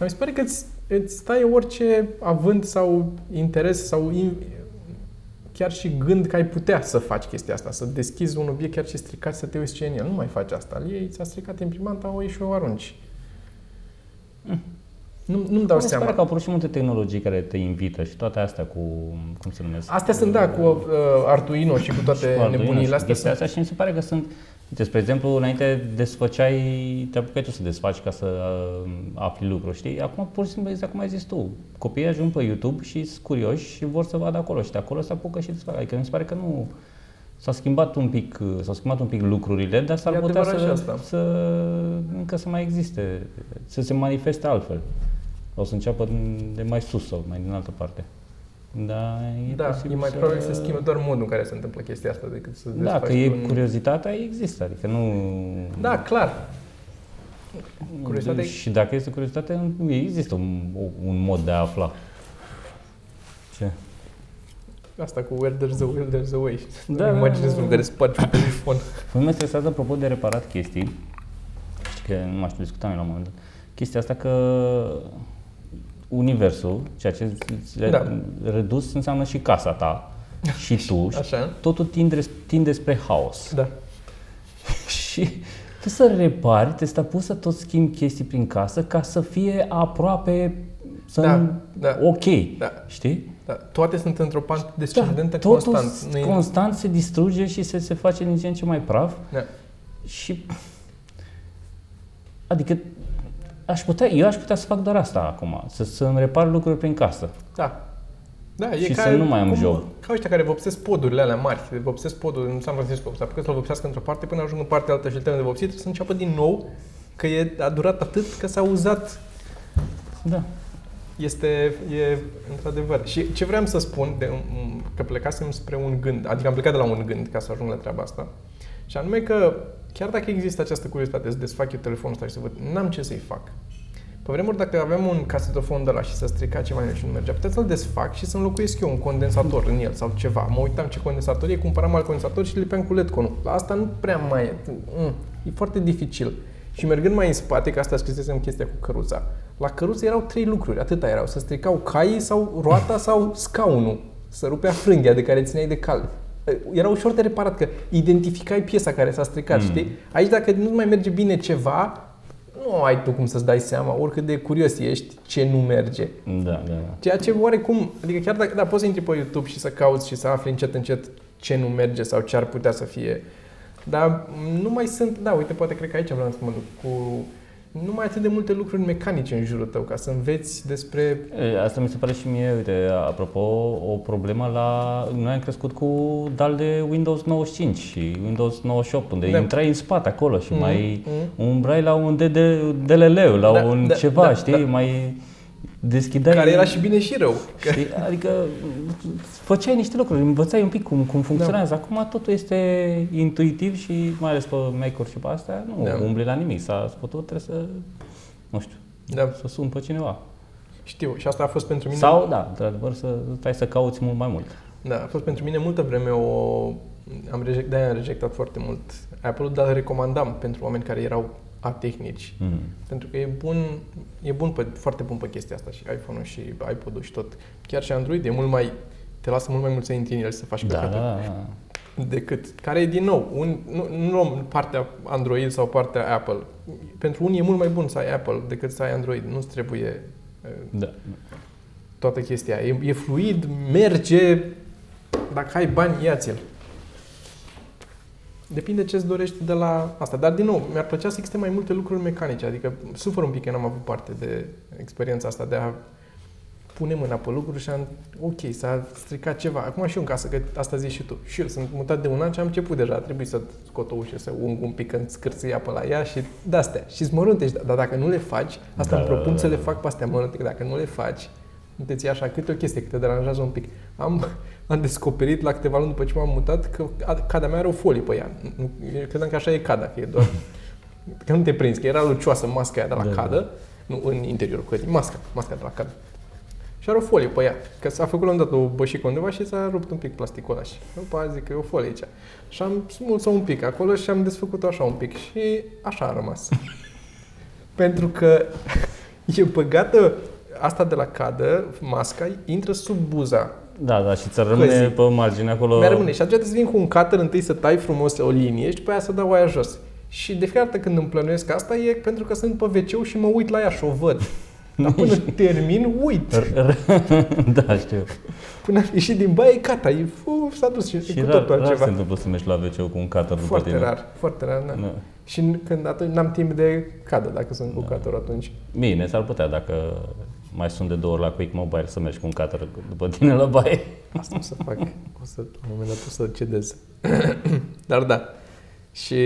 mi se pare că îți, îți stai orice avânt sau interes sau in, chiar și gând că ai putea să faci chestia asta, să deschizi un obiect chiar și stricat, să te uiți ce e în el. Nu mai faci asta. Ei ți-a stricat imprimanta, o ieși și o arunci. Nu, nu-mi dau Mi se seama. pare că au apărut și multe tehnologii care te invită și toate astea cu, cum se numesc? Astea sunt, da, cu uh, Arduino și cu toate cu Arduino nebunile și astea. chestia Sunt, asta și mi se pare că sunt Uite, spre exemplu, înainte desfăceai, te apucai tu să desfaci ca să uh, afli lucruri, știi? Acum, pur și simplu, exact cum ai zis tu, copiii ajung pe YouTube și sunt curioși și vor să vadă acolo și de acolo se apucă și desfac. Adică mi se pare că nu... S-a schimbat un pic, uh, s-au schimbat un pic lucrurile, dar s-ar E putea adevărat și să, asta. să, încă să mai existe, să se manifeste altfel. O să înceapă din- de mai sus sau mai din altă parte. Da, e, da, posibil e mai să... probabil să schimbe doar modul în care se întâmplă chestia asta decât să Da, desfaci că e un- curiozitatea, există, adică nu... Da, clar. Curiozitatea e- Și dacă este curiozitate, nu există un, un mod de a afla. Ce? Asta cu where there's a will, there's a way. Da, Da, da, Imaginezi da, unul da. care sparge un telefon. Pe mine mă stresează apropo de reparat chestii. Știi că nu mai știu, discutam eu la un moment dat. Chestia asta că universul, ceea ce Da. redus înseamnă și casa ta și tu, și Așa? totul tinde, tinde spre haos. Da. Și tu să repari, te stai pus să tot schimbi chestii prin casă ca să fie aproape, să Da, nu- da. ok, Da. știi? Da, toate sunt într-o pantă Da, descendentă totul constant. Nu e- constant se distruge și se, se face din ce în ce mai praf Da. și adică aș putea, eu aș putea să fac doar asta acum, să, să-mi repar lucruri prin casă. Da. Da, e Și ca, să nu mai am cum- job. Ca ăștia care vopsesc podurile alea mari. Vopsesc podul în San Francisco. S-a apucat să-l vopsească într-o parte până ajung în partea altă și îl termină de vopsit. Trebuie să înceapă din nou că e, a durat atât că s-a uzat. Da. Este, e într-adevăr. Și ce vreau să spun, de, m- că plecasem spre un gând, adică am plecat de la un gând ca să ajung la treaba asta, și anume că chiar dacă există această curiozitate să desfac eu telefonul ăsta și să văd, n-am ce să-i fac. Pe vremuri, dacă aveam un casetofon de la și să strica ceva în el și nu mergea, puteam să-l desfac și să înlocuiesc eu un condensator în el sau ceva. Mă uitam ce condensator e, cumpăram alt condensator și lipeam cu LED-conul. La asta nu prea mai e. Mm, e foarte dificil. Și mergând mai în spate, că asta scrisesem chestia cu căruța, la căruță erau trei lucruri, atâta erau. Să stricau caii sau roata sau scaunul. Să rupea frânghia de care țineai de cal. Era ușor de reparat, că identificai piesa care s-a stricat, Mm. mm. știi? Aici dacă nu mai merge bine ceva, nu ai tu cum să-ți dai seama, oricât de curios ești, ce nu merge. Da, da, da. Ceea ce oarecum, adică chiar dacă da, poți să intri pe YouTube și să cauți și să afli încet încet ce nu merge sau ce ar putea să fie. Dar nu mai sunt, da, uite, poate cred că aici vreau să mă duc cu nu mai atât de multe lucruri mecanice în jurul tău, ca să înveți despre... E, Asta mi se pare și mie, uite, apropo, o problemă la... Noi am crescut cu dal de Windows 95 și Windows 98, unde Da. intrai în spate acolo și Mhm, mai mhm. umbrai la un DD, DLL, la Da, un da, ceva, da, știi? da. Mai deschideai... Care era și bine și rău. Că, Știi? Adică făceai niște lucruri, învățai un pic cum, cum funcționează. Acum totul este intuitiv și mai ales pe Mac-uri și pe astea, nu Da. umbli la nimic. S-a sputut, trebuie să, nu știu, da, să sun pe cineva. știu. Și asta a fost pentru mine... Sau, da, într-adevăr, să stai să cauți mult mai mult. Da, a fost pentru mine multă vreme o... Am reject, de-aia am rejectat foarte mult Apple-ul, dar îl recomandam pentru oameni care erau atehnici. Mm. Pentru că e bun, e bun pe, foarte bun pe chestia asta și iPhone-ul și iPod-ul și tot. Chiar și Android e mult mai, te lasă mult mai mult să intri în el să faci Da, da, căcaturi da. decât, care e din nou, un, nu, nu luăm partea Android sau partea Apple. Pentru unii e mult mai bun să ai Apple decât să ai Android. Nu-ți trebuie uh, da. toată chestia. E, e fluid, merge, dacă ai bani, ia-ți-l. Depinde ce-ți dorești de la asta. Dar, din nou, mi-ar plăcea să existe mai multe lucruri mecanice. Adică sufăr un pic că n-am avut parte de experiența asta de a pune mâna pe lucruri și am, ok, s-a stricat ceva. Acum și eu în casă, că asta zici și tu. Și eu sunt mutat de un an și am început deja. Trebuie să scot o ușă, să ung un pic în scârție pe la ea și de-astea. Și mărunte. Dar dacă nu le faci, asta Da, îmi propun da, să da. le fac pe astea mărunte, că dacă nu le faci, nu te ții așa, câte o chestie, câte deranjează un pic. Am, am descoperit la câteva luni după ce m-am mutat că a- cada mea are o folie pe ea. Nu, eu credeam că așa e cada, că e doar... Că nu te prinzi, că era lucioasă masca aia de la Da, da. cadă, nu în interiorul clădirii, masca, masca de la cadă. Și are o folie pe ea, că s-a făcut la un dat o bășică undeva și s-a rupt un pic plasticul ăla și după aia zic că e o folie aici. Și am smuls-o un pic acolo și am desfăcut-o așa un pic și așa a rămas. Pentru că e băgată asta de la cadă, masca, intră sub buza. Da, da, și ți rămâne Căzii. pe margine acolo. Mi-a rămâne. Și atunci trebuie să vin cu un cutter întâi să tai frumos o linie și după aia să dau aia jos. Și de fiecare dată când îmi plănuiesc asta e pentru că sunt pe wc și mă uit la ea și o văd. Dar până termin, uit. da, știu. Până am ieșit din baie, gata, e, fu, s-a dus și, Și e cu rar, totul rar se altceva. întâmplă să mergi la wc cu un cutter după Foarte tine. rar, foarte rar, da. Da. Și n- când atunci n-am timp de cadă, dacă sunt cu Da. cutter atunci. Bine, s-ar putea dacă mai sunt de două ori la Quick Mobile să mergi cu un cutter după tine la baie. Asta o să fac. O să, la un moment dat o să cedez. Dar da. Și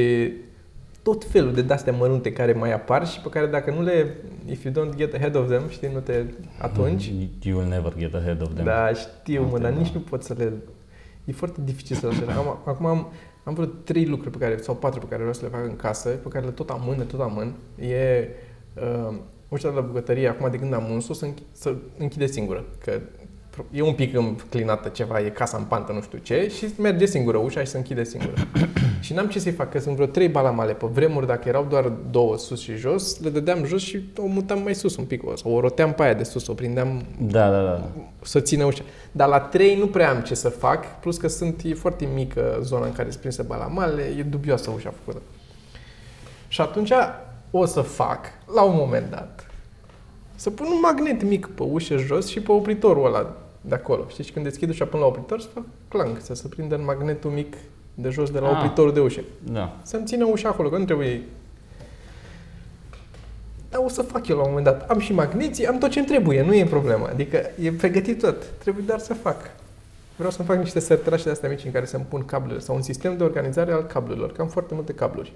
tot felul de de-astea mărunte care mai apar și pe care dacă nu le, if you don't get ahead of them, știi, nu te, atunci, You will never get ahead of them. da, știu, mă, Multe, dar da. nici nu pot să le, e foarte dificil să le așa. Am, acum am, am vreo trei lucruri pe care, sau patru pe care vreau să le fac în casă, pe care le tot amân, le tot amân. E uh, ușa de la bucătărie, acum de când am uns-o, să, închi- să închide singură, că e un pic înclinată ceva, e casa în pantă, nu știu ce, și merge singură ușa și se închide singură. și n-am ce să-i fac, că sunt vreo trei balamale pe vremuri, dacă erau doar două sus și jos, le dădeam jos și o mutam mai sus un pic, sau o roteam pe aia de sus, o prindeam Da, da, da. să țină ușa. Dar la 3 nu prea am ce să fac, plus că sunt, e foarte mică zona în care sunt prinse balamale, e dubioasă ușa făcută. Și atunci o să fac, la un moment dat, să pun un magnet mic pe ușă jos și pe opritorul ăla de acolo. Știți, și când deschid ușa până la opritor, să fac clang, să se prindă în magnetul mic de jos de la Ah. opritorul de ușă. Da. Să-mi țină ușa acolo, că nu trebuie... Dar o să fac eu la un moment dat. Am și magneții, am tot ce-mi trebuie, nu e problema. Adică e pregătit tot. Trebuie doar să fac. Vreau să fac niște serterașe de astea mici în care să-mi pun cablele sau un sistem de organizare al cablurilor, că am foarte multe cabluri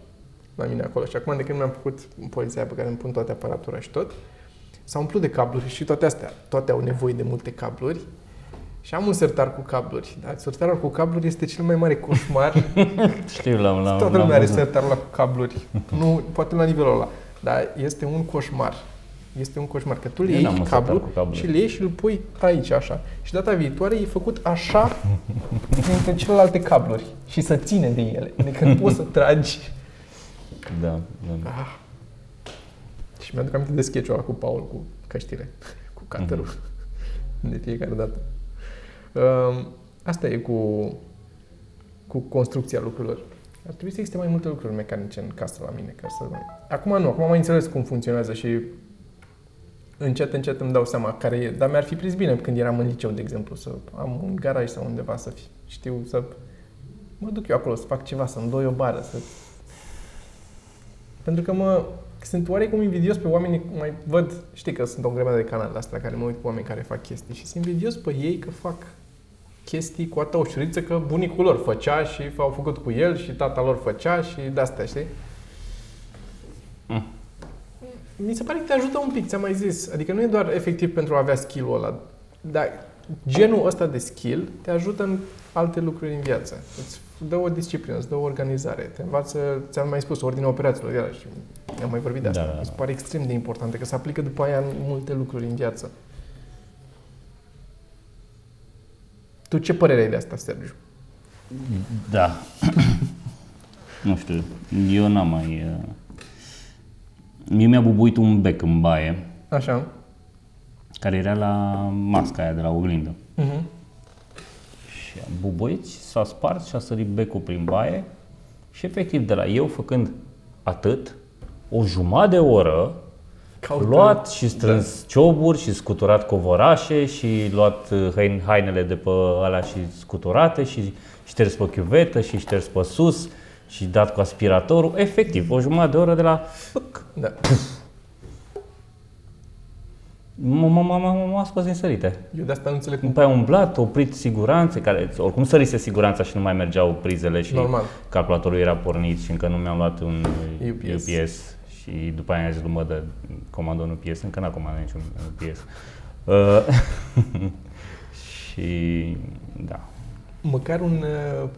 la mine acolo. Și acum de când mi-am făcut poliția pe care îmi pun toate aparatura și tot, s-a umplut de cabluri și toate astea. Toate au nevoie de multe cabluri. Și am un sertar cu cabluri, dar sertarul cu cabluri este cel mai mare coșmar Știu, l-am, l-am, Toată l-am lumea are văzut. sertarul ăla cu cabluri. Nu, poate la nivelul ăla. Dar este un coșmar. Este un coșmar. Că tu le Eu n-am iei un sertar cablul cu cabluri. și le iei și îl pui aici, așa. Și data viitoare e făcut așa dintre celelalte cabluri. Și să ține de ele. Adică nu poți să tragi. Da, da. Ah. Și mi-aduc aminte de sketch-ul ăla cu Paul, cu căștile, cu cutter Mhm. de fiecare dată. Um, asta e cu, cu construcția lucrurilor. Ar trebui să existe mai multe lucruri mecanice în casă la mine. Ca să... Acum nu, acum am mai înțeles cum funcționează și încet, încet îmi dau seama care e. Dar mi-ar fi prins bine când eram în liceu, de exemplu, să am un garaj sau undeva să fi, știu, să mă duc eu acolo să fac ceva, să-mi doi o bară, să... Pentru că mă, sunt oarecum invidios pe oamenii, mai văd, știi că sunt o grămadă de canale astea la care mă uit pe oameni care fac chestii și sunt invidios pe ei că fac chestii cu atâta ușurință că bunicul lor făcea și au făcut cu el și tata lor făcea și de-astea, știi? Mm. Mi se pare că te ajută un pic, ți-am mai zis. Adică nu e doar efectiv pentru a avea skill-ul ăla, dar genul ăsta de skill te ajută în alte lucruri în viață. Îți dă o disciplină, îți dă o organizare, te învață, ți-am mai spus, ordinea operațiilor, iarăși, am mai vorbit de asta. Da, da, da. Mi se pare extrem de importantă, că se aplică după aia în multe lucruri în viață. Tu ce părere ai de asta, Sergiu? Da. nu știu, eu n-am mai... uh, Mie mi-a bubuit un bec în baie, Așa. Care era la masca aia de la oglindă. Uh-huh. Și am bubuit și s-a spart și a sărit becul prin baie și efectiv de la eu făcând atât, o jumătate de oră, Caută- luat și strâns cioburi și scuturat covorașe și luat uh, hain- hainele de pe alea și scuturate și șters pe chiuvetă și șters pe sus și dat cu aspiratorul. Efectiv, o jumătate de oră de la fâc. Da. M- m- m- m- M-a scos din sărite. Eu de asta nu înțeleg cum. După aia umblat, oprit siguranțe, care oricum sărise siguranța și nu mai mergeau prizele și Normal. calculatorul era pornit și încă nu mi-am luat un UPS. UPS. Și după aia am zis lui mă dă comandă un UPS, încă n-a comandat niciun UPS. Uh, și da. Măcar un uh,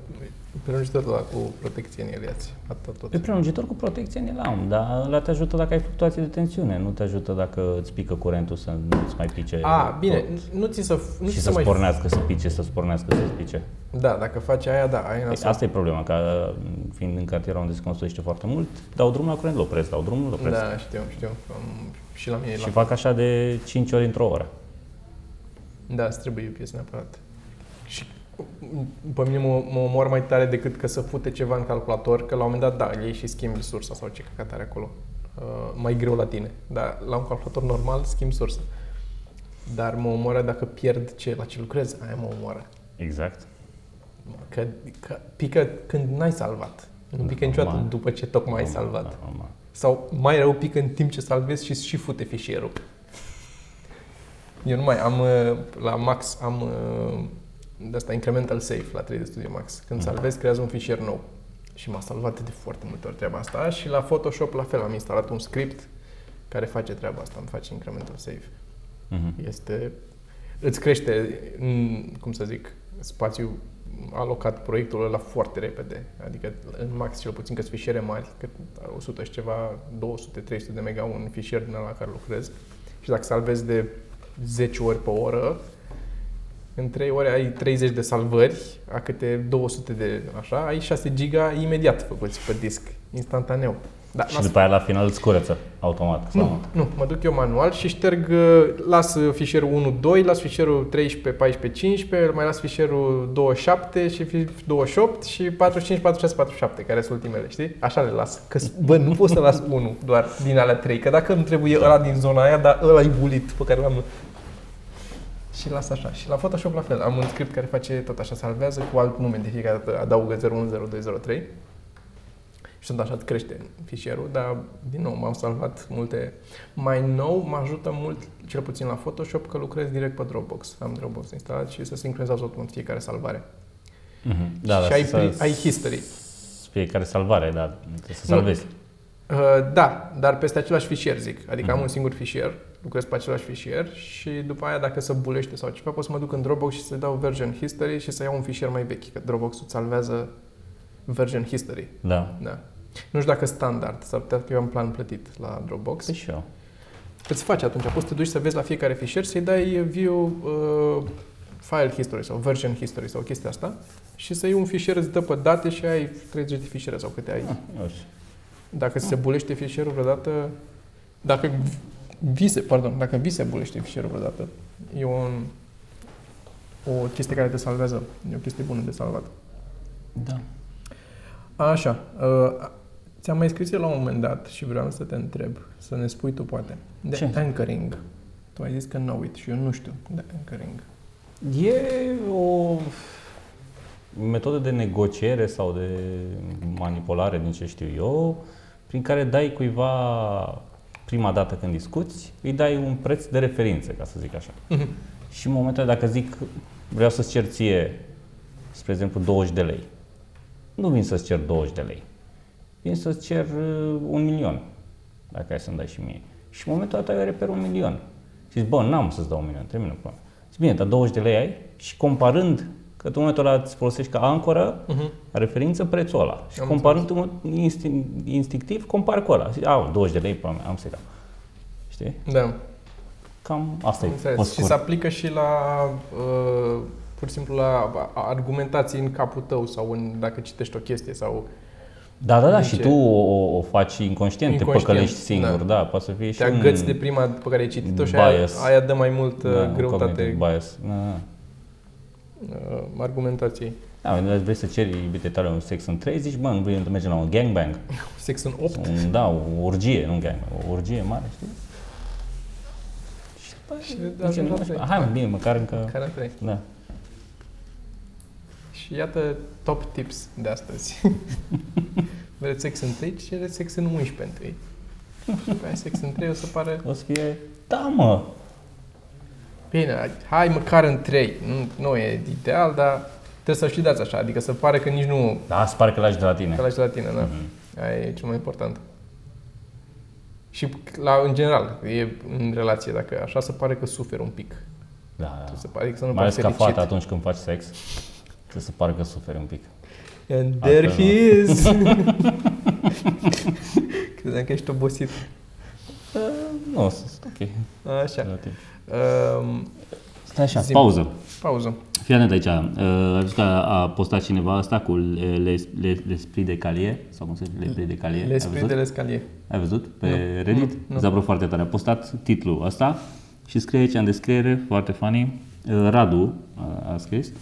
prelungitor ăla cu protecție în el iați. Atât tot. Pe prelungitor cu protecție ne l-am, dar ăla te ajută dacă ai fluctuații de tensiune, nu te ajută dacă îți pică curentul să nu-ți mai pice A, bine, tot. nu ți să, nu și ți să să mai... spornească, să pice, să spornească, să pice. Da, dacă faci aia, da, aia e nasol. Asta e problema, că fiind în cartierul unde se construiește foarte mult, dau drumul la curent, îl opresc, dau drumul, îl opresc. Da, știu, știu. Um, și la mine e Și la fac așa de 5 ori într-o oră. Da, îți trebuie UPS neapărat. Și m, pe mine mă, mă omor mai tare decât că să fute ceva în calculator, că la un moment dat, da, îl iei și schimbi sursa sau ce căcat are acolo. uh, mai greu la tine. Dar la un calculator normal schimb sursă. Dar mă omoară dacă pierd ce, la ce lucrez, aia mă omoară. Exact. Că, că pică când n-ai salvat. Nu pică niciodată Normal. după ce tocmai ai Normal, salvat. da, normal. Sau mai rău pică în timp ce salvezi și și fute fișierul. Eu nu mai am uh, la Max am uh, de asta incremental save la 3D Studio Max. Când Mhm. salvezi, creează un fișier nou. Și m-a salvat de foarte multe ori treaba asta și la Photoshop la fel am instalat un script care face treaba asta, îmi face incremental save. Mhm. Este îți crește, mm, cum să zic, spațiul alocat proiectul ăla foarte repede. Adică în max cel puțin că fișiere mari, că 100 și ceva, 200-300 de mega un fișier din ăla care lucrez. Și dacă salvezi de 10 ori pe oră, în 3 ore ai 30 de salvări, a câte 200 de așa, ai 6 giga imediat făcuți pe disc, instantaneu. Da, Și las- după aia la final îți curăță automat. Sau nu, nu, mă duc eu manual și șterg, uh, las fișierul 1, 2, las fișierul 13, 14, 15, mai las fișierul 27 și fi- 28 și 45, 46, 47, care sunt ultimele, știi? Așa le las. Că, bă, nu pot să las unul doar din alea trei, că dacă îmi trebuie ăla din zona aia, dar ăla e bulit pe care l-am și las așa. Și la Photoshop la fel. Am un script care face tot așa, salvează cu alt nume de fiecare dată, adaugă 010203 și tot așa îți crește fișierul, dar din nou m-am salvat multe. Mai nou mă ajută mult, cel puțin la Photoshop, că lucrez direct pe Dropbox. Am Dropbox instalat și se sincronizează automat fiecare salvare. Mhm. Da, și da, ai, să- pri- ai history. Fiecare salvare, da, trebuie să Nu. salvezi. Uh, da, dar peste același fișier, zic. Adică am Mhm. un singur fișier, lucrez pe același fișier și după aia dacă se bulește sau ceva, pot să mă duc în Dropbox și să dau version history și să iau un fișier mai vechi, că Dropbox-ul îți salvează version history. Da. Da. Nu știu dacă standard, s-ar putea că eu am plan plătit la Dropbox. Păi și eu. Îți faci atunci, poți să te duci să vezi la fiecare fișier, să-i dai view uh, file history sau version history sau chestia asta și să iei un fișier, îți dă pe date și ai 30 de fișiere sau câte ai. Ah, eu știu. Dacă se bulește fișierul vreodată, dacă vi se, pardon, dacă vi se bulește fișierul vreodată, e un, o chestie care te salvează, e o chestie bună de salvat. Da. Așa, uh, ți-am mai scris eu la un moment dat și vreau să te întreb, să ne spui tu poate, de Ce? anchoring. Tu ai zis că know it și eu nu știu de anchoring. E o metodă de negociere sau de manipulare, din ce știu eu, prin care dai cuiva prima dată când discuți, îi dai un preț de referință, ca să zic așa. Mhm. Și în momentul ăla, dacă zic, vreau să-ți cer ție, spre exemplu, 20 de lei, nu vin să-ți cer 20 de lei, vin să-ți cer uh, un milion, dacă ai să-mi dai și mie. Și în momentul ăla eu reper un milion. Și zic, bă, n-am să-ți dau un milion, termină cu Zic, bine, dar 20 de lei ai și comparând, că tu în momentul ăla îți folosești ca ancoră, Mhm. referință prețul ăla. Și Am comparând instinct, instinctiv, compar cu ăla. Zic, a, 20 de lei, până am să-i dau. Știi? Da, Cam asta e pe înțeles. Și scurt. se aplică și la, uh, pur și simplu, la argumentații în capul tău sau în, dacă citești o chestie sau Da, da, da, De și ce? tu o, o faci inconștient, te Inconștient, păcălești singur, da. da, poate să fie și te un agăți de prima pe care ai citit-o și aia, bias. aia dă mai mult uh, da, un greutate cognitive bias. Da, da. Uh, argumentației. Da, dar vrei să ceri iubite tale un sex în 3, zici, bă, nu vrei să mergem la un gangbang. Sex în 8? Un, da, o orgie, nu un gangbang, o orgie mare, știi? Și după Și aia de zice, ajungi nu, la trei. hai, mă, bine, măcar încă... Care trei? Da. Și iată top tips de astăzi. Vreți sex în 3, cereți sex în 11 întâi. Și după aia sex în 3 o să pare... O să fie, da, mă, Bine, hai măcar în 3. Nu, nu e ideal, dar trebuie să și dați așa. Adică să pare că nici nu da, se pare că lași de la tine. că lași de la tine, da. Mhm. Aia e cel mai important. Și la, în general, e în relație, dacă așa se pare că suferi un pic. Da, da. Se pare adică să nu Mai ales pare ca fericit. fată atunci când faci sex, trebuie să pară că suferi un pic. And there Altfel he is! Credeam că ești obosit. Uh, nu, sunt ok. Așa. Relativ. Um, Stai așa, Zi-mi. pauză. pauză. Fii atent aici. Uh, ai văzut că a postat cineva asta cu les, les, l'esprit de calier? Sau cum se zice? L'esprit de calier? Ai L'esprit văzut? de l'escalier. Ai văzut? Pe Nu, Reddit? nu, nu. Mi s-a părut foarte tare. A postat titlul ăsta și scrie aici în descriere, foarte funny, uh, Radu a, a scris,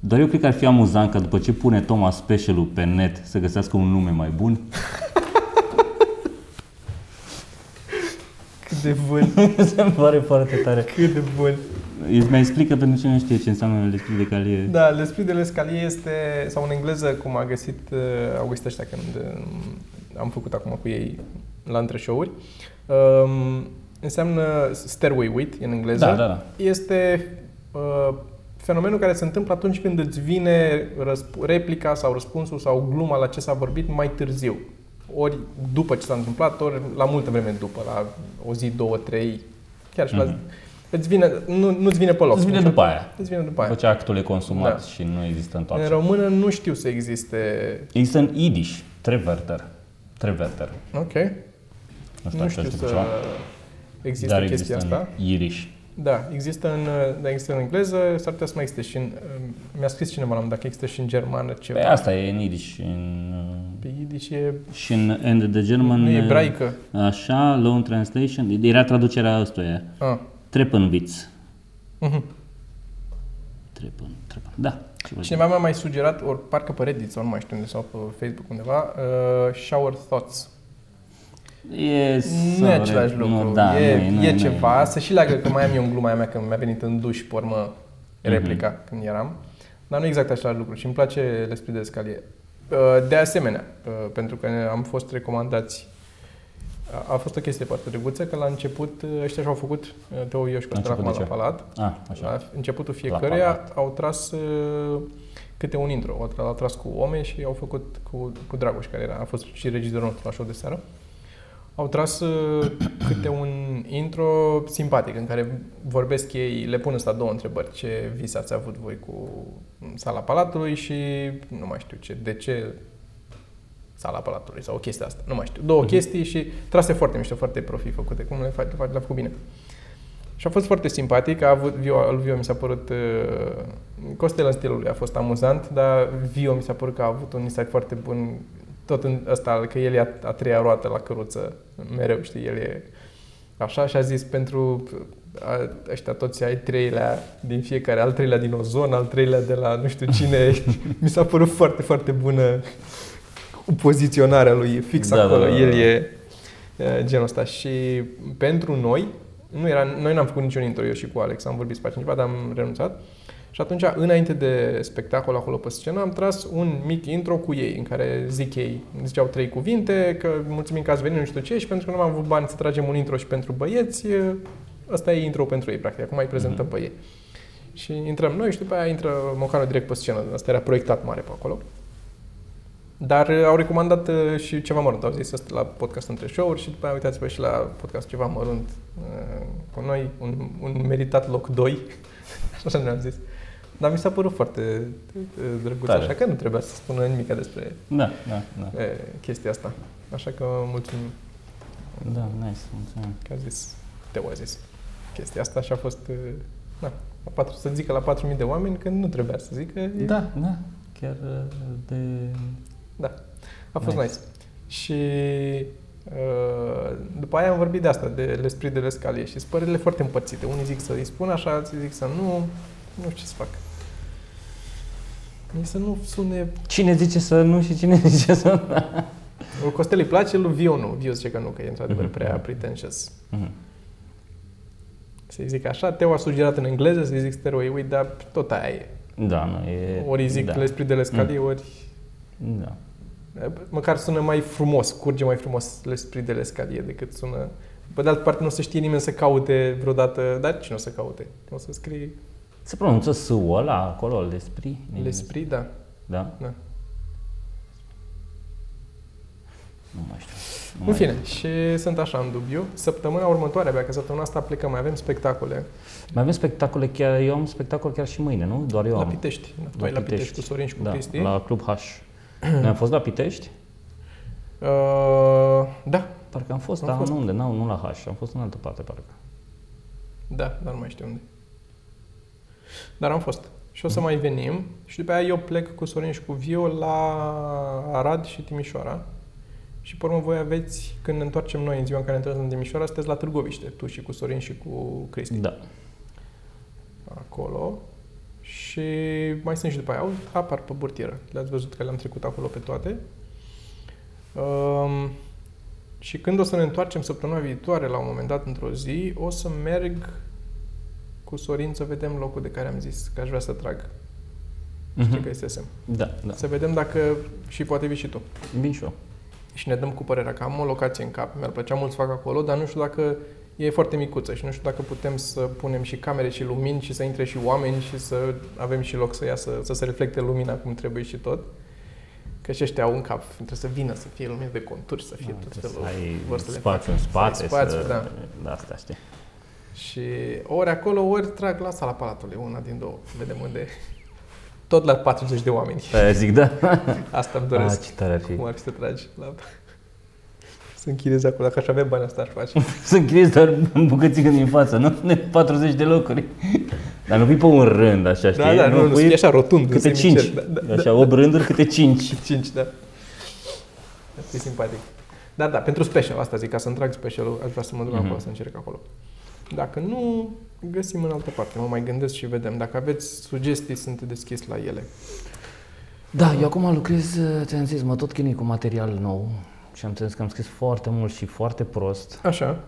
dar eu cred că ar fi amuzant că după ce pune Thomas special pe net să găsească un nume mai bun. De bun, Se îmi pare foarte tare. cât de bun. Îți mai explică pentru cine nu știe ce înseamnă l'esprit de calie. Da, L'Esprit de l'Escalier este, sau în engleză, cum a găsit, uh, au găsit ăștia când uh, am făcut acum cu ei la între show-uri, um, înseamnă stairway wit în engleză. Da, da, da. Este uh, fenomenul care se întâmplă atunci când îți vine răsp- replica sau răspunsul sau gluma la ce s-a vorbit mai târziu. Ori după ce s-a întâmplat, ori la multă vreme după, la o zi, două, trei, chiar și la... Mhm. Îți vine, nu, nu-ți vine pe loc. Îți vine spun după așa. aia. Îți vine după aia. După ce actul e consumat Da. și nu există În întoarcere. română nu știu să existe... Există în Yiddish, treverter. Treverter. Ok. Nu știu Nu dacă știu știi să ceva. există Dar chestia există asta. în Irish. Da, există în, da, există în engleză, s-ar putea să mai existe și în... Mi-a scris cineva, la dacă există și în germană ceva. Pe asta e în Yiddish. În, uh, Pe Yiddish e... și în End the German... Nu e uh, ebraică. Așa, loan translation. Era traducerea ăstuia. Ah. Treppenwitz. Mhm. Trepen, trepen. Da. Ce vă zic? Cineva mi-a mai sugerat, ori parcă pe Reddit sau nu mai știu unde, sau pe Facebook undeva, uh, shower thoughts. E Nu e sau- același lucru. Nu, da, e, nu e, nu e nu ceva. Să și leagă că mai am eu în gluma aia mea când mi-a venit în duș, pe urmă, replica când eram. Dar nu e exact același lucru și îmi place l'esprit de scalier. Uh, De asemenea, uh, pentru că am fost recomandați a- a fost o chestie foarte drăguță, că la început uh, ăștia și-au făcut, uh, Teo, eu și La Costel început acum de la ce? Palat, A, așa. la începutul La fiecăruia Palat. au tras uh, câte un intro. Au, tra- au tras cu Ome și au făcut cu, cu Dragoș, care era, a fost și regizorul nostru la show de seară. Au tras uh, câte un intro simpatic în care vorbesc ei, le pun ăsta două întrebări. Ce vis ați avut voi cu sala Palatului și nu mai știu ce, de ce sala Palatului sau o chestie asta, nu mai știu. Două Mhm. chestii și trase foarte mișto, foarte profi făcute, cum le faci, le faci, le-a făcut bine. Și a fost foarte simpatic, a avut, Vio, al Vio mi s-a părut, uh, Costel în stilul lui a fost amuzant, dar Vio mi s-a părut că a avut un insight foarte bun, tot în ăsta, că el e a, a treia roată la căruță, mereu, știi, el e așa și a zis pentru a, ăștia toți ai treilea din fiecare, al treilea din ozon, al treilea de la nu știu cine, mi s-a părut foarte, foarte bună poziționarea lui, e fix Da, acolo, da, da, da. el e e, genul ăsta și pentru noi, nu era, noi n-am făcut niciun intro, eu și cu Alex, am vorbit spațiu ceva, dar am renunțat. Și atunci, înainte de spectacol acolo pe scenă, am tras un mic intro cu ei, în care zic ei, ziceau trei cuvinte, că mulțumim că ați venit, nu știu ce, și pentru că nu am avut bani să tragem un intro și pentru băieți, e, ăsta e intro pentru ei, practic. Acum îi prezentăm pe ei. Și intrăm noi și după aia intră Mocanu direct pe scenă. Asta era proiectat mare pe acolo. Dar uh, au recomandat uh, și ceva mărunt. Au zis asta la podcast între show-uri și după aia uitați-vă și la podcast ceva mărunt uh, cu noi, un, un meritat loc 2. Așa ne-am zis. Dar mi s-a părut foarte uh, drăguț, Tare. așa că nu trebuia să spună nimic despre Da, da, da. uh, chestia asta. Așa că mulțumim Da, nice, mulțumim. că a zis, Teo a zis chestia asta și a fost, uh, na, la patru, să zică la 4.000 de oameni când nu trebuia să zică. e- Da, da, chiar uh, de... Da, a fost Nice. nice. Și uh, după aia am vorbit de asta, de l'esprit de l'escalier și sunt părerile foarte împărțite. Unii zic să-i spun așa, alții zic să nu, nu știu ce să fac. Mie să nu sune... Cine zice să nu și cine zice să nu? Lui Costel îi place, lui Vio nu. Vio zice că nu, că e într-adevăr Mhm. prea pretentious. Mhm. Să-i zic așa, Teo a sugerat în engleză să-i zic stairway with, dar tot aia e. Da, nu, e... Ori îi zic da. l'esprit de l'escalier, ori... Da. Măcar sună mai frumos, curge mai frumos l'esprit de l'escalier decât sună... Pe de altă parte nu o să știe nimeni să caute vreodată, dar cine o să caute? O să scrie Se pronunță S-ul ăla acolo, l'esprit? l'esprit, da. Da? Da. Nu mai știu. Nu În mai fine, și sunt așa în dubiu. Săptămâna următoare, abia că săptămâna asta plecăm, mai avem spectacole Mai avem spectacole chiar, eu am spectacol chiar și mâine, nu? Doar eu la am. Pitești. Da, tu ai la Pitești cu Sorin și cu da, Cristi. la Club H. Noi am fost la Pitești? Uh, da, Parcă am fost, Am dar fost. nu unde? Nu, nu la H, am fost în altă parte, parcă. da, dar nu mai știu unde. Dar am fost. Și o Mhm. să mai venim și după aia eu plec cu Sorin și cu Vio la Arad și Timișoara. Și pe urmă voi aveți, când ne întoarcem noi în ziua în care ne întoarcem în Timișoara, sunteți la Târgoviște, tu și cu Sorin și cu Cristi. Da. acolo și mai sunt și după aia, au, apar pe burtieră. Le-ați văzut că le-am trecut acolo pe toate. Um, Și când o să ne întoarcem săptămâna viitoare, la un moment dat, într-o zi, o să merg cu Sorin să vedem locul de care am zis că aș vrea să trag. Știi Mhm. că este SM. Da, da. Să vedem dacă și poate vii și tu. Vin și eu. Și ne dăm cu părerea că am o locație în cap, mi-ar plăcea mult să fac acolo, dar nu știu dacă e foarte micuță și nu știu dacă putem să punem și camere și lumini și să intre și oameni și să avem și loc să iasă, să se reflecte lumina cum trebuie și tot. Că și ăștia au în cap, trebuie să vină, să fie lumini de conturi, să fie tot Ah, Trebuie felul. să ai vor să le spațiu facă. în spate, Să ai spațiu, să... da. da. asta știi. Și ori acolo, ori trag la sala Palatului, una din două. Vedem unde... Tot la 40 de oameni. Aia zic, da. Asta îmi Ah, doresc. ce tare ar fi. Cum ar fi să tragi la... Să închiriezi acolo. Dacă aș avea bani, asta aș face. Să închiriezi doar în bucățică din față, nu? De 40 de locuri. Dar nu pui pe un rând, așa, știi? Da, da, nu, nu, pui nu așa rotund. câte în 5. semicer. Da, da, Așa, 8 rânduri, câte 5. 5, da. Asta e simpatic. Da, da, pentru special, asta zic, ca să-mi trag specialul, aș vrea să mă duc Mhm. acolo, să încerc acolo. Dacă nu, găsim în altă parte. Mă mai gândesc și vedem. Dacă aveți sugestii, sunt deschis la ele. Da, eu acum lucrez, ți-am zis, mă tot chinui cu material nou și am înțeles că am scris foarte mult și foarte prost Așa.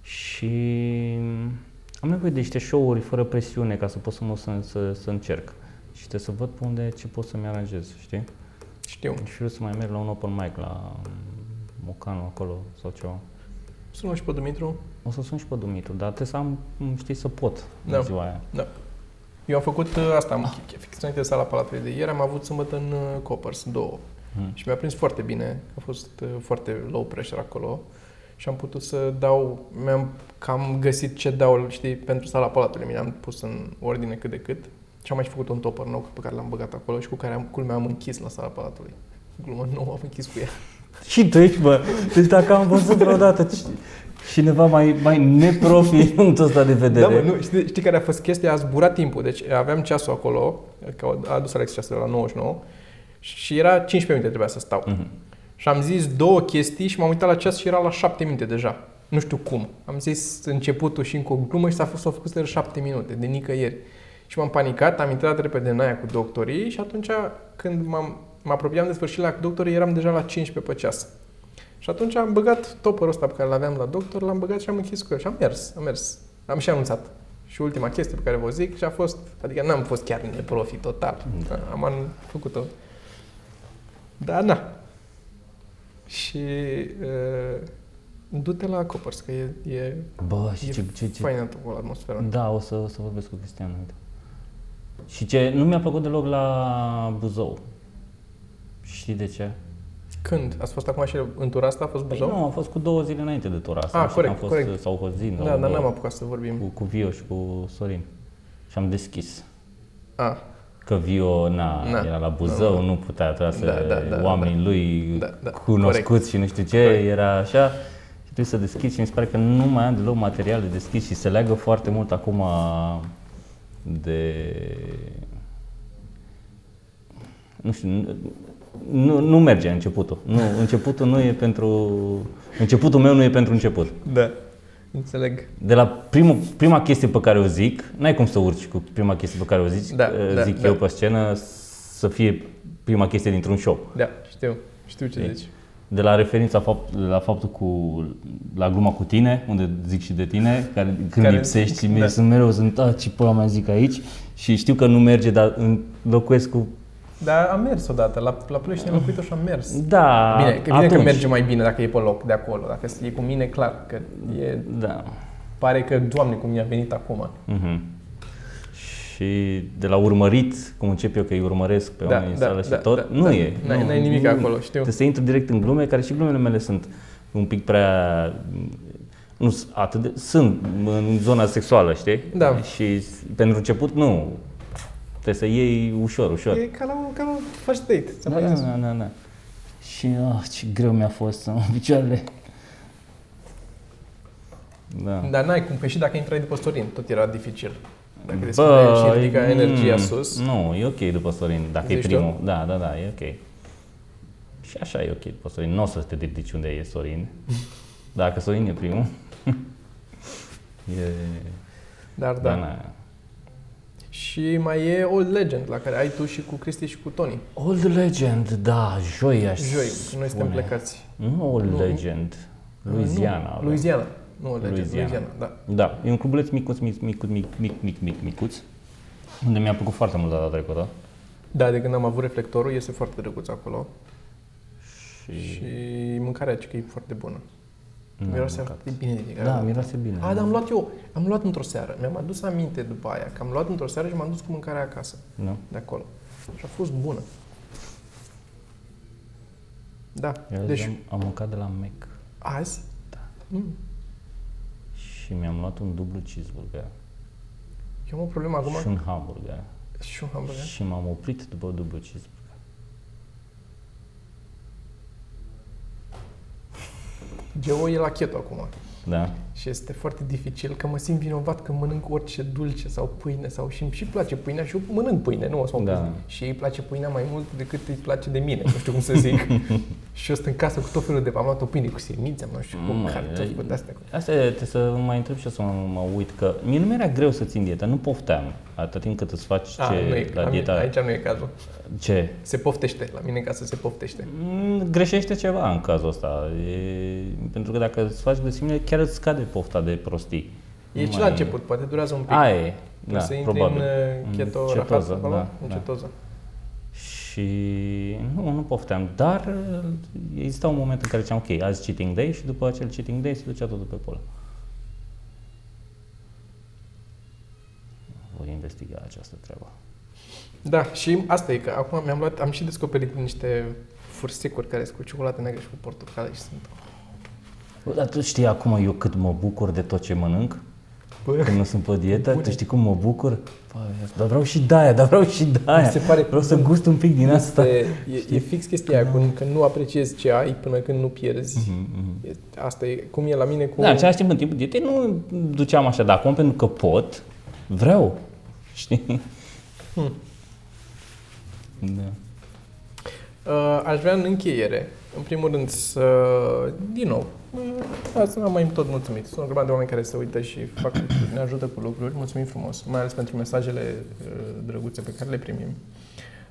și am nevoie de niște show-uri fără presiune ca să pot să mă să, să, să încerc și trebuie să văd pe unde ce pot să-mi aranjez, știi? Știu. Și vreau să mai merg la un open mic la Mocanu acolo sau ceva. Sună și pe Dumitru. O să sun și pe Dumitru, dar trebuie să am, știi, să pot Da. în ziua aia. Eu am făcut uh, asta, am, fix înainte de sala Palatului de ieri, am avut sâmbătă în uh, Coppers, două. Hmm. Și mi-a prins foarte bine, a fost uh, foarte low pressure acolo și am putut să dau, mi-am cam găsit ce dau, știi, pentru sala Palatului, mi-am pus în ordine cât de cât și am mai și făcut un topper nou pe care l-am băgat acolo și cu care am, culmea am închis la sala Palatului. Glumă nouă am închis cu ea. Și tu ești, bă. Deci dacă am văzut vreodată ci- cineva mai, mai neprofi în punctul ăsta de vedere. Da, mă, nu, știi, știi care a fost chestia? A zburat timpul. Deci aveam ceasul acolo, că a adus Alex ceasul la 99 și era 15 minute trebuia să stau. Mhm. Și am zis două chestii și m-am uitat la ceas și era la 7 minute deja. Nu știu cum. Am zis începutul și încă o glumă și s-a fost, s-au făcut de 7 minute, de nicăieri. Și m-am panicat, am intrat repede în aia cu doctorii și atunci când m-am, mă apropiam de sfârșit la doctorii, eram deja la 15 pe ceas. Și atunci am băgat topperul ăsta pe care l-aveam la doctor, l-am băgat și am închis cu el și am mers, am mers. Am și anunțat. Și ultima chestie pe care vă zic și a fost, adică n-am fost chiar neprofi total. Da. Am an- făcut-o. Dar na. Și uh, du-te la Coppers, că e, e, Bă, și e ce, ce, ce... faină acolo atmosfera. Da, o să, o să vorbesc cu Cristian. uite. Și ce nu mi-a plăcut deloc la Buzău. Știi de ce? Când? Ați fost acum și în tura asta? A fost Păi Buzău? nu, am fost cu două zile înainte de tura asta. Ah, Nu știu, corect, am fost corect. sau Hozin. da, sau dar n-am două, apucat să vorbim. cu, cu Vio și cu Sorin. Și am deschis. Ah, Că Vio, na, Na. era la Buzău, Da, nu putea, trebuia să Da, da, da, oamenii lui Da, da, cunoscuți corect. și nu știu ce, Corect. era așa. Și trebuie să deschid și mi se pare că nu mai am deloc material de deschis și se leagă foarte mult acum de... Nu știu, nu- nu, nu merge începutul. Nu, începutul nu e pentru... Începutul meu nu e pentru început. da. Înțeleg. De la primul, prima chestie pe care o zic, n-ai cum să urci cu prima chestie pe care o zici, Da, uh, da, zic da. eu pe scenă, să fie prima chestie dintr-un show. Da, știu. Știu ce Știi? zici. De la referința fapt, la faptul cu, la gluma cu tine, unde zic și de tine, care, când Care- care, lipsești, da. da. sunt mereu, sunt, a, ce pula mai zic aici, și știu că nu merge, dar înlocuiesc cu, Dar am mers odată. La, la Ploiești am locuit și am mers. da, Bine, că, bine atunci, că merge mai bine dacă e pe loc de acolo. Dacă e cu mine, clar. Că e, Da. pare că, doamne, cum mi-a venit acum. Mhm. Și de la urmărit, cum încep eu că îi urmăresc pe Da, oamenii în da, sală și da, tot, da, nu da. e. N-ai- nu, n-ai nimic nu, acolo, știu. Trebuie să intru direct în glume, care și glumele mele sunt un pic prea... Nu s- atât de, sunt în zona sexuală, știi? Da. Și s- pentru început nu. Trebuie să iei ușor, ușor. E ca la, un- ca la un first date. Da, Ți-am mai zis. da, da, da. Și ah, ce greu mi-a fost să mă picioarele. Da. Dar n-ai cum, că și dacă intrai după Sorin, tot era dificil. Dacă deschideai și ridica energia mm, sus. Nu, e ok după Sorin, dacă Zici e tu? primul. Da, da, da, e ok. Și așa e ok după Sorin. Nu o să te ridici unde e Sorin. Dacă Sorin e primul. e... Dar da. Da, na. Și Și mai e Old Legend, la care ai tu și cu Cristi și cu Tony. Old Legend, da, joi aș Joi, că noi suntem spune. plecați. Nu Old Nu. Legend, Louisiana. Nu, avem. Louisiana. Nu Old Legend, Louisiana. Louisiana, da. Da, e un clubuleț micuț, mic, mic, mic, mic, mic, mic, micuț, unde mi-a plăcut foarte mult data trecută. Da, de când am avut reflectorul, este foarte drăguț acolo. Și, Și mâncarea aici că e foarte bună. N-am Miroase mâncat. foarte bine de fiecare Da, dată. miroase bine. A, dar am luat eu, am luat într-o seară. Mi-am adus aminte după aia, că am luat într-o seară și m-am dus cu mâncarea acasă, Nu? de acolo. Și a fost bună. Da, Eu deci deci... am, am mâncat de la Mac azi, Da. mm, și mi-am luat un dublu cheeseburger eu am o problemă acum și un hamburger. și un hamburger. Și m-am oprit după dublu cheeseburger. Geo e la keto acum. Da? Și este foarte dificil că mă simt vinovat că mănânc orice dulce sau pâine sau și îmi și place pâinea și eu mănânc pâine, nu o să mă Da. da. Și îi place pâinea mai mult decât îi place de mine, nu știu cum să zic. și eu sunt în casă cu tot felul de... Am luat o pâine cu semințe, am luat și cu Măi, cartofi, cu de-astea. Asta e, trebuie să mai întreb și eu să mă, mă uit, că mie nu mi-era greu să țin dieta, nu pofteam atâta timp cât îți faci A, ce, nu e, la la dieta. mine, aici nu e cazul. Ce? Se poftește, la mine în casă se poftește. Mm, Greșește ceva în cazul ăsta. E, pentru că dacă îți faci grăsimile, chiar îți scade pofta de prostii. E Nu și la mai- început, poate durează un pic. Aia e, Până da, să intri probabil. în uh, keto În rahat, cetoză, acolo, da, în da. cetoză. Și nu, nu pofteam, dar uh, exista un moment în care ziceam, ok, azi cheating day și după acel cheating day se ducea totul pe polă. Voi investiga această treabă. Da, și asta e că acum mi-am luat, am și descoperit niște fursicuri care sunt cu ciocolată neagră și cu portocale și sunt... Bă, dar tu știi acum eu cât mă bucur de tot ce mănânc? Bă, Când nu sunt pe dietă, Bune. tu știi cum mă bucur? Bă, dar vreau și de aia, dar vreau și de aia. Mi se pare- Vreau să gust un pic din asta. este, e, e fix chestia aia, când, când nu apreciezi ce ai până când nu pierzi. Mhm, mhm. E, asta e cum e la mine cu... Da, în același timp, în timpul dietei nu duceam așa, dar acum pentru că pot, vreau. Știi? Hmm. Da. Uh, aș vrea în încheiere, în primul rând, să, din nou, uh, asta am mai tot mulțumit. Sunt o grămadă de oameni care se uită și fac lucruri, ne ajută cu lucruri. Mulțumim frumos, mai ales pentru mesajele uh, drăguțe pe care le primim.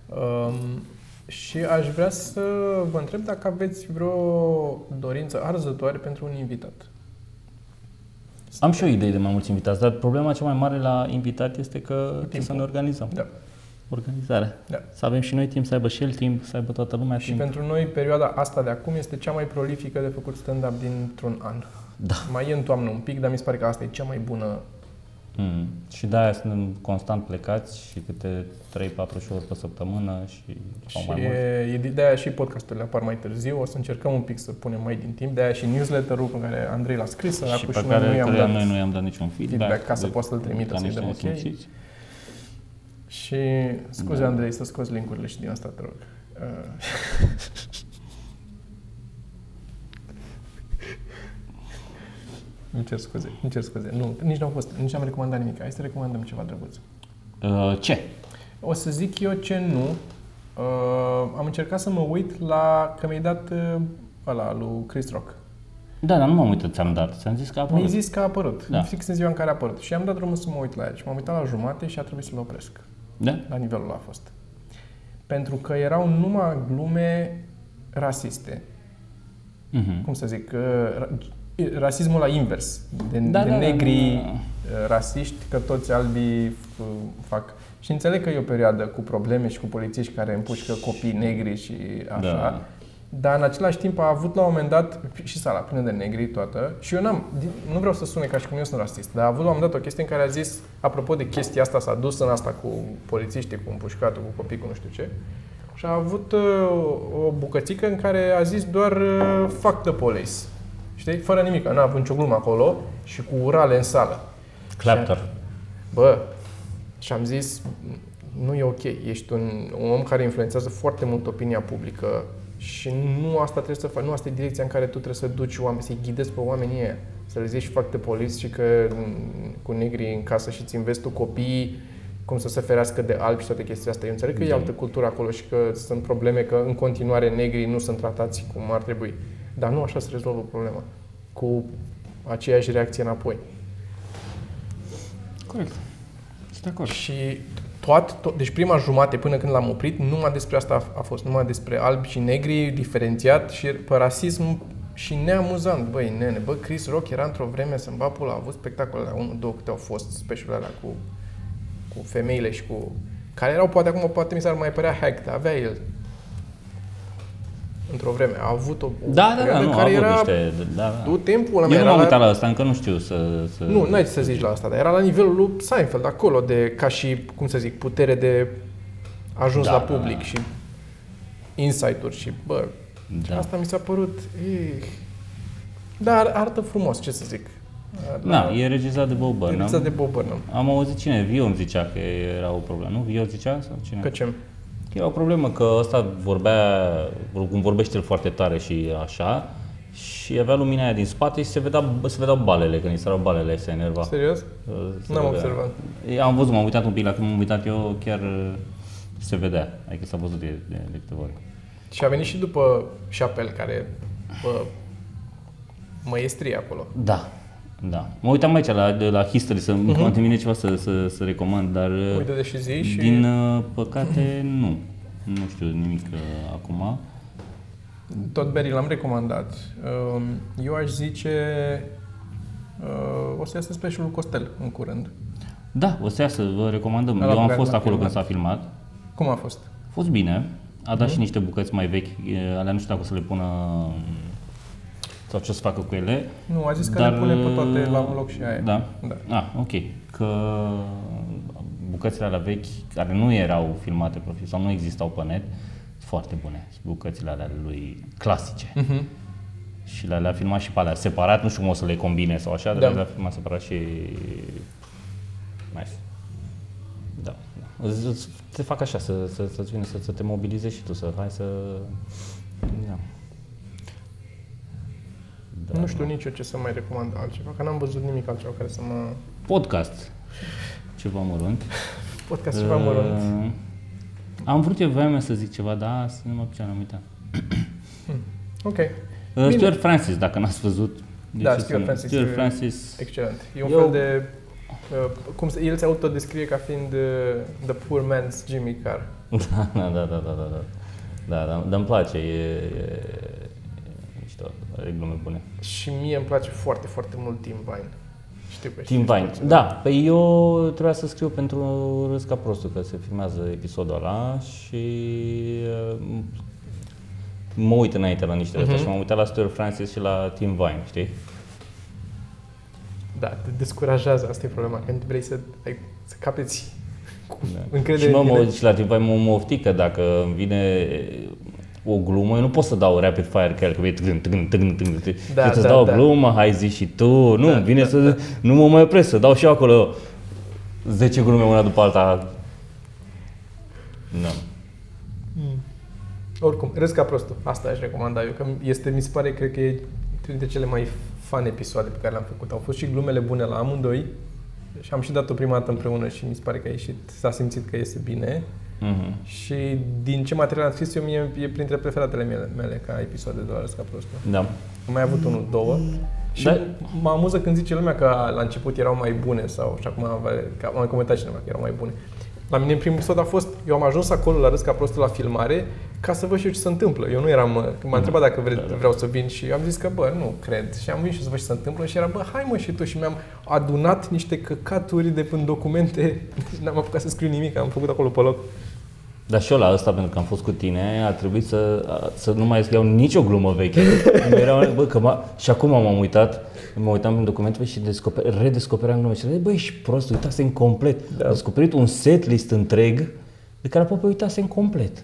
Um, și aș vrea să vă întreb dacă aveți vreo dorință arzătoare pentru un invitat. Am și o idee de mai mulți invitați, dar problema cea mai mare la invitat este că trebuie să Timpul. ne organizăm. Da. Organizarea. Da. Să avem și noi timp, să aibă și el timp, să aibă toată lumea Și timp. pentru noi, perioada asta de acum este cea mai prolifică de făcut stand-up dintr-un an. Da. Mai e în toamnă un pic, dar mi se pare că asta e cea mai bună Mm. Și de-aia suntem constant plecați și câte 3-4 show-uri pe săptămână și sau Și mai mult. e, e de aia și podcasturile apar mai târziu. O să încercăm un pic să punem mai din timp. De aia și newsletter-ul pe care Andrei l-a scris. Și acum pe și care noi nu i-am căreia dat. noi nu i-am dat niciun feedback. feedback ca să de- poți să-l trimită, ca să-i niște dăm ok. Nesimțiți. Și scuze, Da. Andrei, să scoți linkurile și din asta, te rog. Uh, Îmi cer scuze, îmi cer scuze. Nu, nici n-au fost, nici n-am recomandat nimic. Hai să recomandăm ceva drăguț. Uh, ce? O să zic eu ce nu. Uh, am încercat să mă uit la... Că mi-ai dat uh, ăla, lui Chris Rock. Da, dar nu m-am uitat, ți-am dat. Ți-am zis că a Mi-ai apărut. zis că a apărut, Da. da. fix în ziua în care a apărut. Și am dat drumul să mă uit la el. Și m-am uitat la jumate și a trebuit să-l opresc. Da? La nivelul ăla a fost. Pentru că erau numai glume rasiste. Mhm. Cum să zic? uh, ra- Rasismul la invers. De, Da, de da, da, negri da, da. uh, rasiști, că toți albii uh, fac. Și înțeleg că e o perioadă cu probleme și cu polițiști care împușcă copii negri și așa. Da. Dar în același timp a avut la un moment dat și sala plină de negri toată și eu n-am, din- nu vreau să sune ca și cum eu sunt rasist, dar a avut la un moment dat o chestie în care a zis, apropo de chestia asta, s-a dus în asta cu polițiștii, cu împușcatul, cu copii, cu nu știu ce, și a avut uh, o bucățică în care a zis doar uh, fuck the police. Știi? Fără nimic, n-a avut nicio glumă acolo și cu urale în sală. Clapter. Bă, și am zis, nu e ok, ești un, un om care influențează foarte mult opinia publică și nu asta trebuie să faci, nu asta e direcția în care tu trebuie să duci oameni, să-i ghidezi pe oamenii ăia. Să le zici fac de polis și că m, cu negri în casă și ți înveți tu copiii cum să se ferească de albi și toate chestiile astea. Eu înțeleg că e Da. altă cultură acolo și că sunt probleme că în continuare negrii nu sunt tratați cum ar trebui. Dar nu așa se rezolvă problema. Cu aceeași reacție înapoi. Corect. Sunt de acord. Și toat, tot, deci prima jumate până când l-am oprit, numai despre asta a, a fost, numai despre albi și negri, diferențiat și pe rasism și neamuzant. Băi, nene, bă, Chris Rock era într-o vreme să-mi va pula, a avut spectacole la unul, două, câte au fost specialele alea cu, cu femeile și cu... Care erau, poate acum, poate mi s-ar mai părea hack, dar avea el într-o vreme. A avut o, o Da, da, da, perioadă nu, a care avut era... niște... Da, da. Tu timpul ăla Eu nu era m-am la- uitat la asta, încă nu știu să... să... nu, n-ai ce să zici la asta, dar era la nivelul lui Seinfeld, acolo, de, ca și, cum să zic, putere de ajuns Da, la da, public da. și insight-uri și, bă, Da. asta mi s-a părut, eh. dar arată frumos, ce să zic. Na, e regizat de Bob Burnham. Lipsa de Bob Burnham. Am auzit cine, Vio îmi zicea că era o problemă, nu? Vio zicea sau cine? Că ce? Că era o problemă că ăsta vorbea, cum vorbește el foarte tare și așa, și avea lumina aia din spate și se, vedea, se vedeau balele, când îi sărau balele, se enerva. Serios? Se N-am vedea. observat. E, Am văzut, m-am uitat un pic, la când m-am uitat eu, chiar uh, se vedea, adică s-a văzut de, de, de câteva ori. Și a venit și după Chappelle, care, bă, măiestrie acolo. Da, da. Mă uitam aici la, de la History să uh-huh. poate vine ceva să, să, să recomand, dar uh, Uite de și zi și... din uh, păcate nu. Nu știu nimic uh, acum. Tot Berry l-am recomandat. Um, Eu aș zice... uh, O să iasă specialul Costel în curând. Da, o să iasă, vă recomandăm. Ăla Eu am care fost l-a acolo când filmat. s-a filmat. Cum a fost? A fost bine. A dat și niște bucăți mai vechi, e, alea nu știu dacă o să le pună sau ce o să facă cu ele. Nu, a zis că Dar, le pune pe toate la un uh, loc și aia. Da? Da. Ah, ok. Că bucățile alea vechi, care nu erau filmate profil sau nu existau pe net, sunt foarte bune. Sunt bucățile alea lui clasice. Mhm. Și le- le-a filmat și pe alea separat, nu știu cum o să le combine sau așa, dar Da. le-a filmat separat și... Nice. Da. da. Îți- îți- Te fac așa, să, să, să-ți vină să, să te mobilizezi și tu, să hai să... Da. Da. Nu știu nici eu ce să mai recomand altceva, că n-am văzut nimic altceva care să mă... Podcast. Ceva mărunt. Podcast ceva mărunt. Uh, Am vrut eu, voiam eu să zic ceva, dar să nu mă ce am uitat. Ok, Uh, Bine. Stuart Francis, dacă n-ați văzut. De Da, ce Stuart să- Francis Stuart e- Francis. excelent. E un Eu- fel de... Uh, cum se, el se autodescrie ca fiind uh, the poor man's Jimmy Carr. Da, da, da, da, da, da, da. Da, da, dar îmi place, e, e, e mișto, are glume bune. Și mie îmi place foarte, foarte mult Tim Vine. Știu că Tim știi Vine. foarte Da, păi eu trebuia să scriu pentru Râs ca prostul, că se filmează episodul ăla și uh, mă uit înainte la niște uh-huh. Mhm. și m-am uitat la Stuart Francis și la Tim Vine, știi? Da, te descurajează, asta e problema, când vrei să, ai, să capeți cu Da. încredere și mă, în mă, tine. și la Tim Vine mă, mă oftic că dacă îmi vine o glumă, eu nu pot să dau rapid fire că el că vei tâgân, tâgân, tâgân, tâgân, tâgân. Da, Eu să da, dau da. o glumă, hai zi și tu, nu, Da, îmi vine da, să, da. nu mă mai opresc, să dau și eu acolo 10 glume una după alta. Nu. Oricum, râs ca prostul. Asta aș recomanda eu, că este, mi se pare, cred că e dintre cele mai fun episoade pe care le-am făcut. Au fost și glumele bune la amândoi și am și dat-o prima dată împreună și mi se pare că a ieșit, s-a simțit că iese bine. Mhm. Și din ce material am scris eu, mie e printre preferatele mele, mele ca episoade de la Râs ca prostul. Da. Am mai avut unul, două. Și Da. mă amuză când zice lumea că la început erau mai bune sau și acum avea- că am mai comentat cineva că erau mai bune. La mine în primul episod a fost, eu am ajuns acolo la râs ca prostul la filmare ca să văd și eu ce se întâmplă. Eu nu eram, uh, când m-a întrebat dacă vre, Da, da. vreau să vin și am zis că bă, nu cred. Și am venit și eu să văd ce se întâmplă și era bă, hai mă și tu și mi-am adunat niște căcaturi de până documente și n-am apucat să scriu nimic, am făcut acolo pe loc. Dar și eu la ăsta, pentru că am fost cu tine, a trebuit să, a- să nu mai scriu nicio glumă veche. Era, bă, că m-a, și acum m-am uitat, mă uitam în documente și descoper, redescopeream glume și zic, băi, ești prost, uitasem complet. Da. Am descoperit un setlist întreg de care aproape uitasem complet.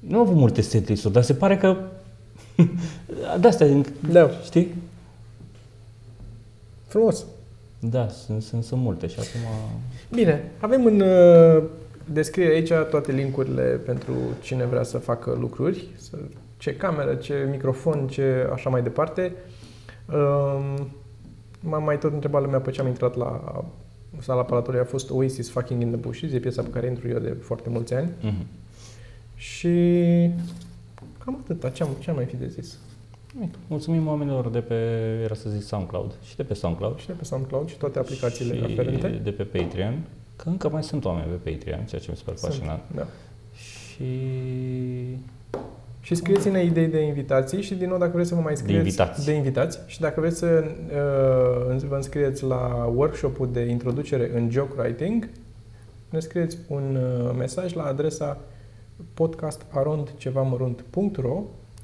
Nu am avut multe setlist-uri, dar se pare că de astea, Da. știi? Frumos. Da, sunt, sunt, sunt multe și acum... Bine, avem în uh, descriere aici toate linkurile pentru cine vrea să facă lucruri, să, ce cameră, ce microfon, ce așa mai departe. Um, m-am mai tot întrebat lumea pe ce am intrat la sala Palatului, a fost Oasis Fucking in the Bushes, e piesa pe care intru eu de foarte mulți ani. Mhm. Și cam atâta, ce am, ce am mai fi de zis? Mulțumim oamenilor de pe, era să zic SoundCloud, și de pe SoundCloud, Și de pe SoundCloud și toate aplicațiile și aferente. de pe Patreon că încă mai sunt oameni pe Patreon, ceea ce mi se pare Sunt, fascinant. Da. Și Și scrieți-ne idei de invitații și din nou dacă vreți să vă mai scrieți invitați. de invitați și dacă vreți să uh, vă înscrieți la workshop-ul de introducere în joke writing, ne scrieți un uh, mesaj la adresa podcastarondcevamărunt.ro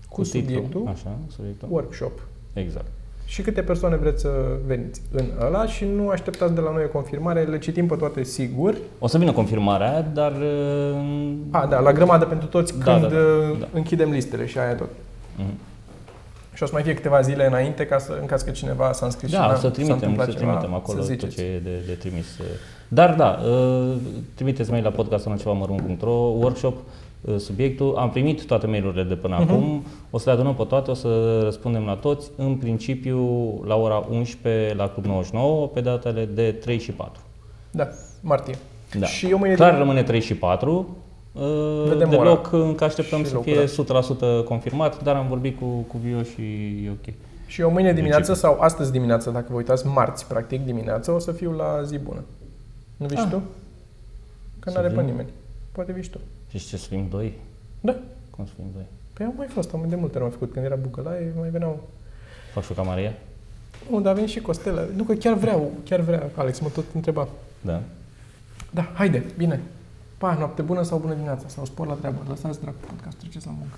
cu titlul, subiectul Așa, subiectul. workshop. Exact. Și câte persoane vreți să veniți în ăla și nu așteptați de la noi o confirmare, le citim pe toate sigur. O să vină confirmarea, dar... uh, A, da, la grămadă pentru toți Da, când da, da, uh, da. închidem listele și aia tot. mhm. Și o să mai fie câteva zile înainte ca să, în caz că cineva s-a înscris și Da, n-a- o să s-a trimitem, întâmplat să ceva, trimitem acolo să tot ziceți. ce e de, de trimis. Dar da, uh, trimiteți mail la podcastul.cevamărunt.ro workshop, uh, subiectul. Am primit toate mailurile de până Mhm. acum, o să le adunăm pe toate, o să răspundem la toți, în principiu la ora 11 la Club 99, pe datele de 3 și 4. Da, martie. Da. Și eu mâine Clar din- rămâne 3 și 4. Uh, Vedem Deloc încă așteptăm și să locul, fie da. 100% confirmat, dar am vorbit cu, cu Vio și e ok. Și eu mâine dimineață Deci- sau astăzi dimineață, dacă vă uitați, marți, practic, dimineață, o să fiu la zi bună. Nu vii Ah. și tu? Că Să n-are pe vin. nimeni. Poate vii și tu. Și ce să fim doi? Da. Cum să fim doi? Păi au mai fost, am de multe ori am făcut. Când era Bucălaie, mai veneau... Fac și o ca Maria? Nu, dar a venit și Costela. Nu, că chiar vreau, chiar vrea. Alex mă tot întreba. Da. Da, haide, bine. Pa, noapte bună sau bună dimineața sau spor la treabă. Lăsați dracu podcast, treceți la muncă.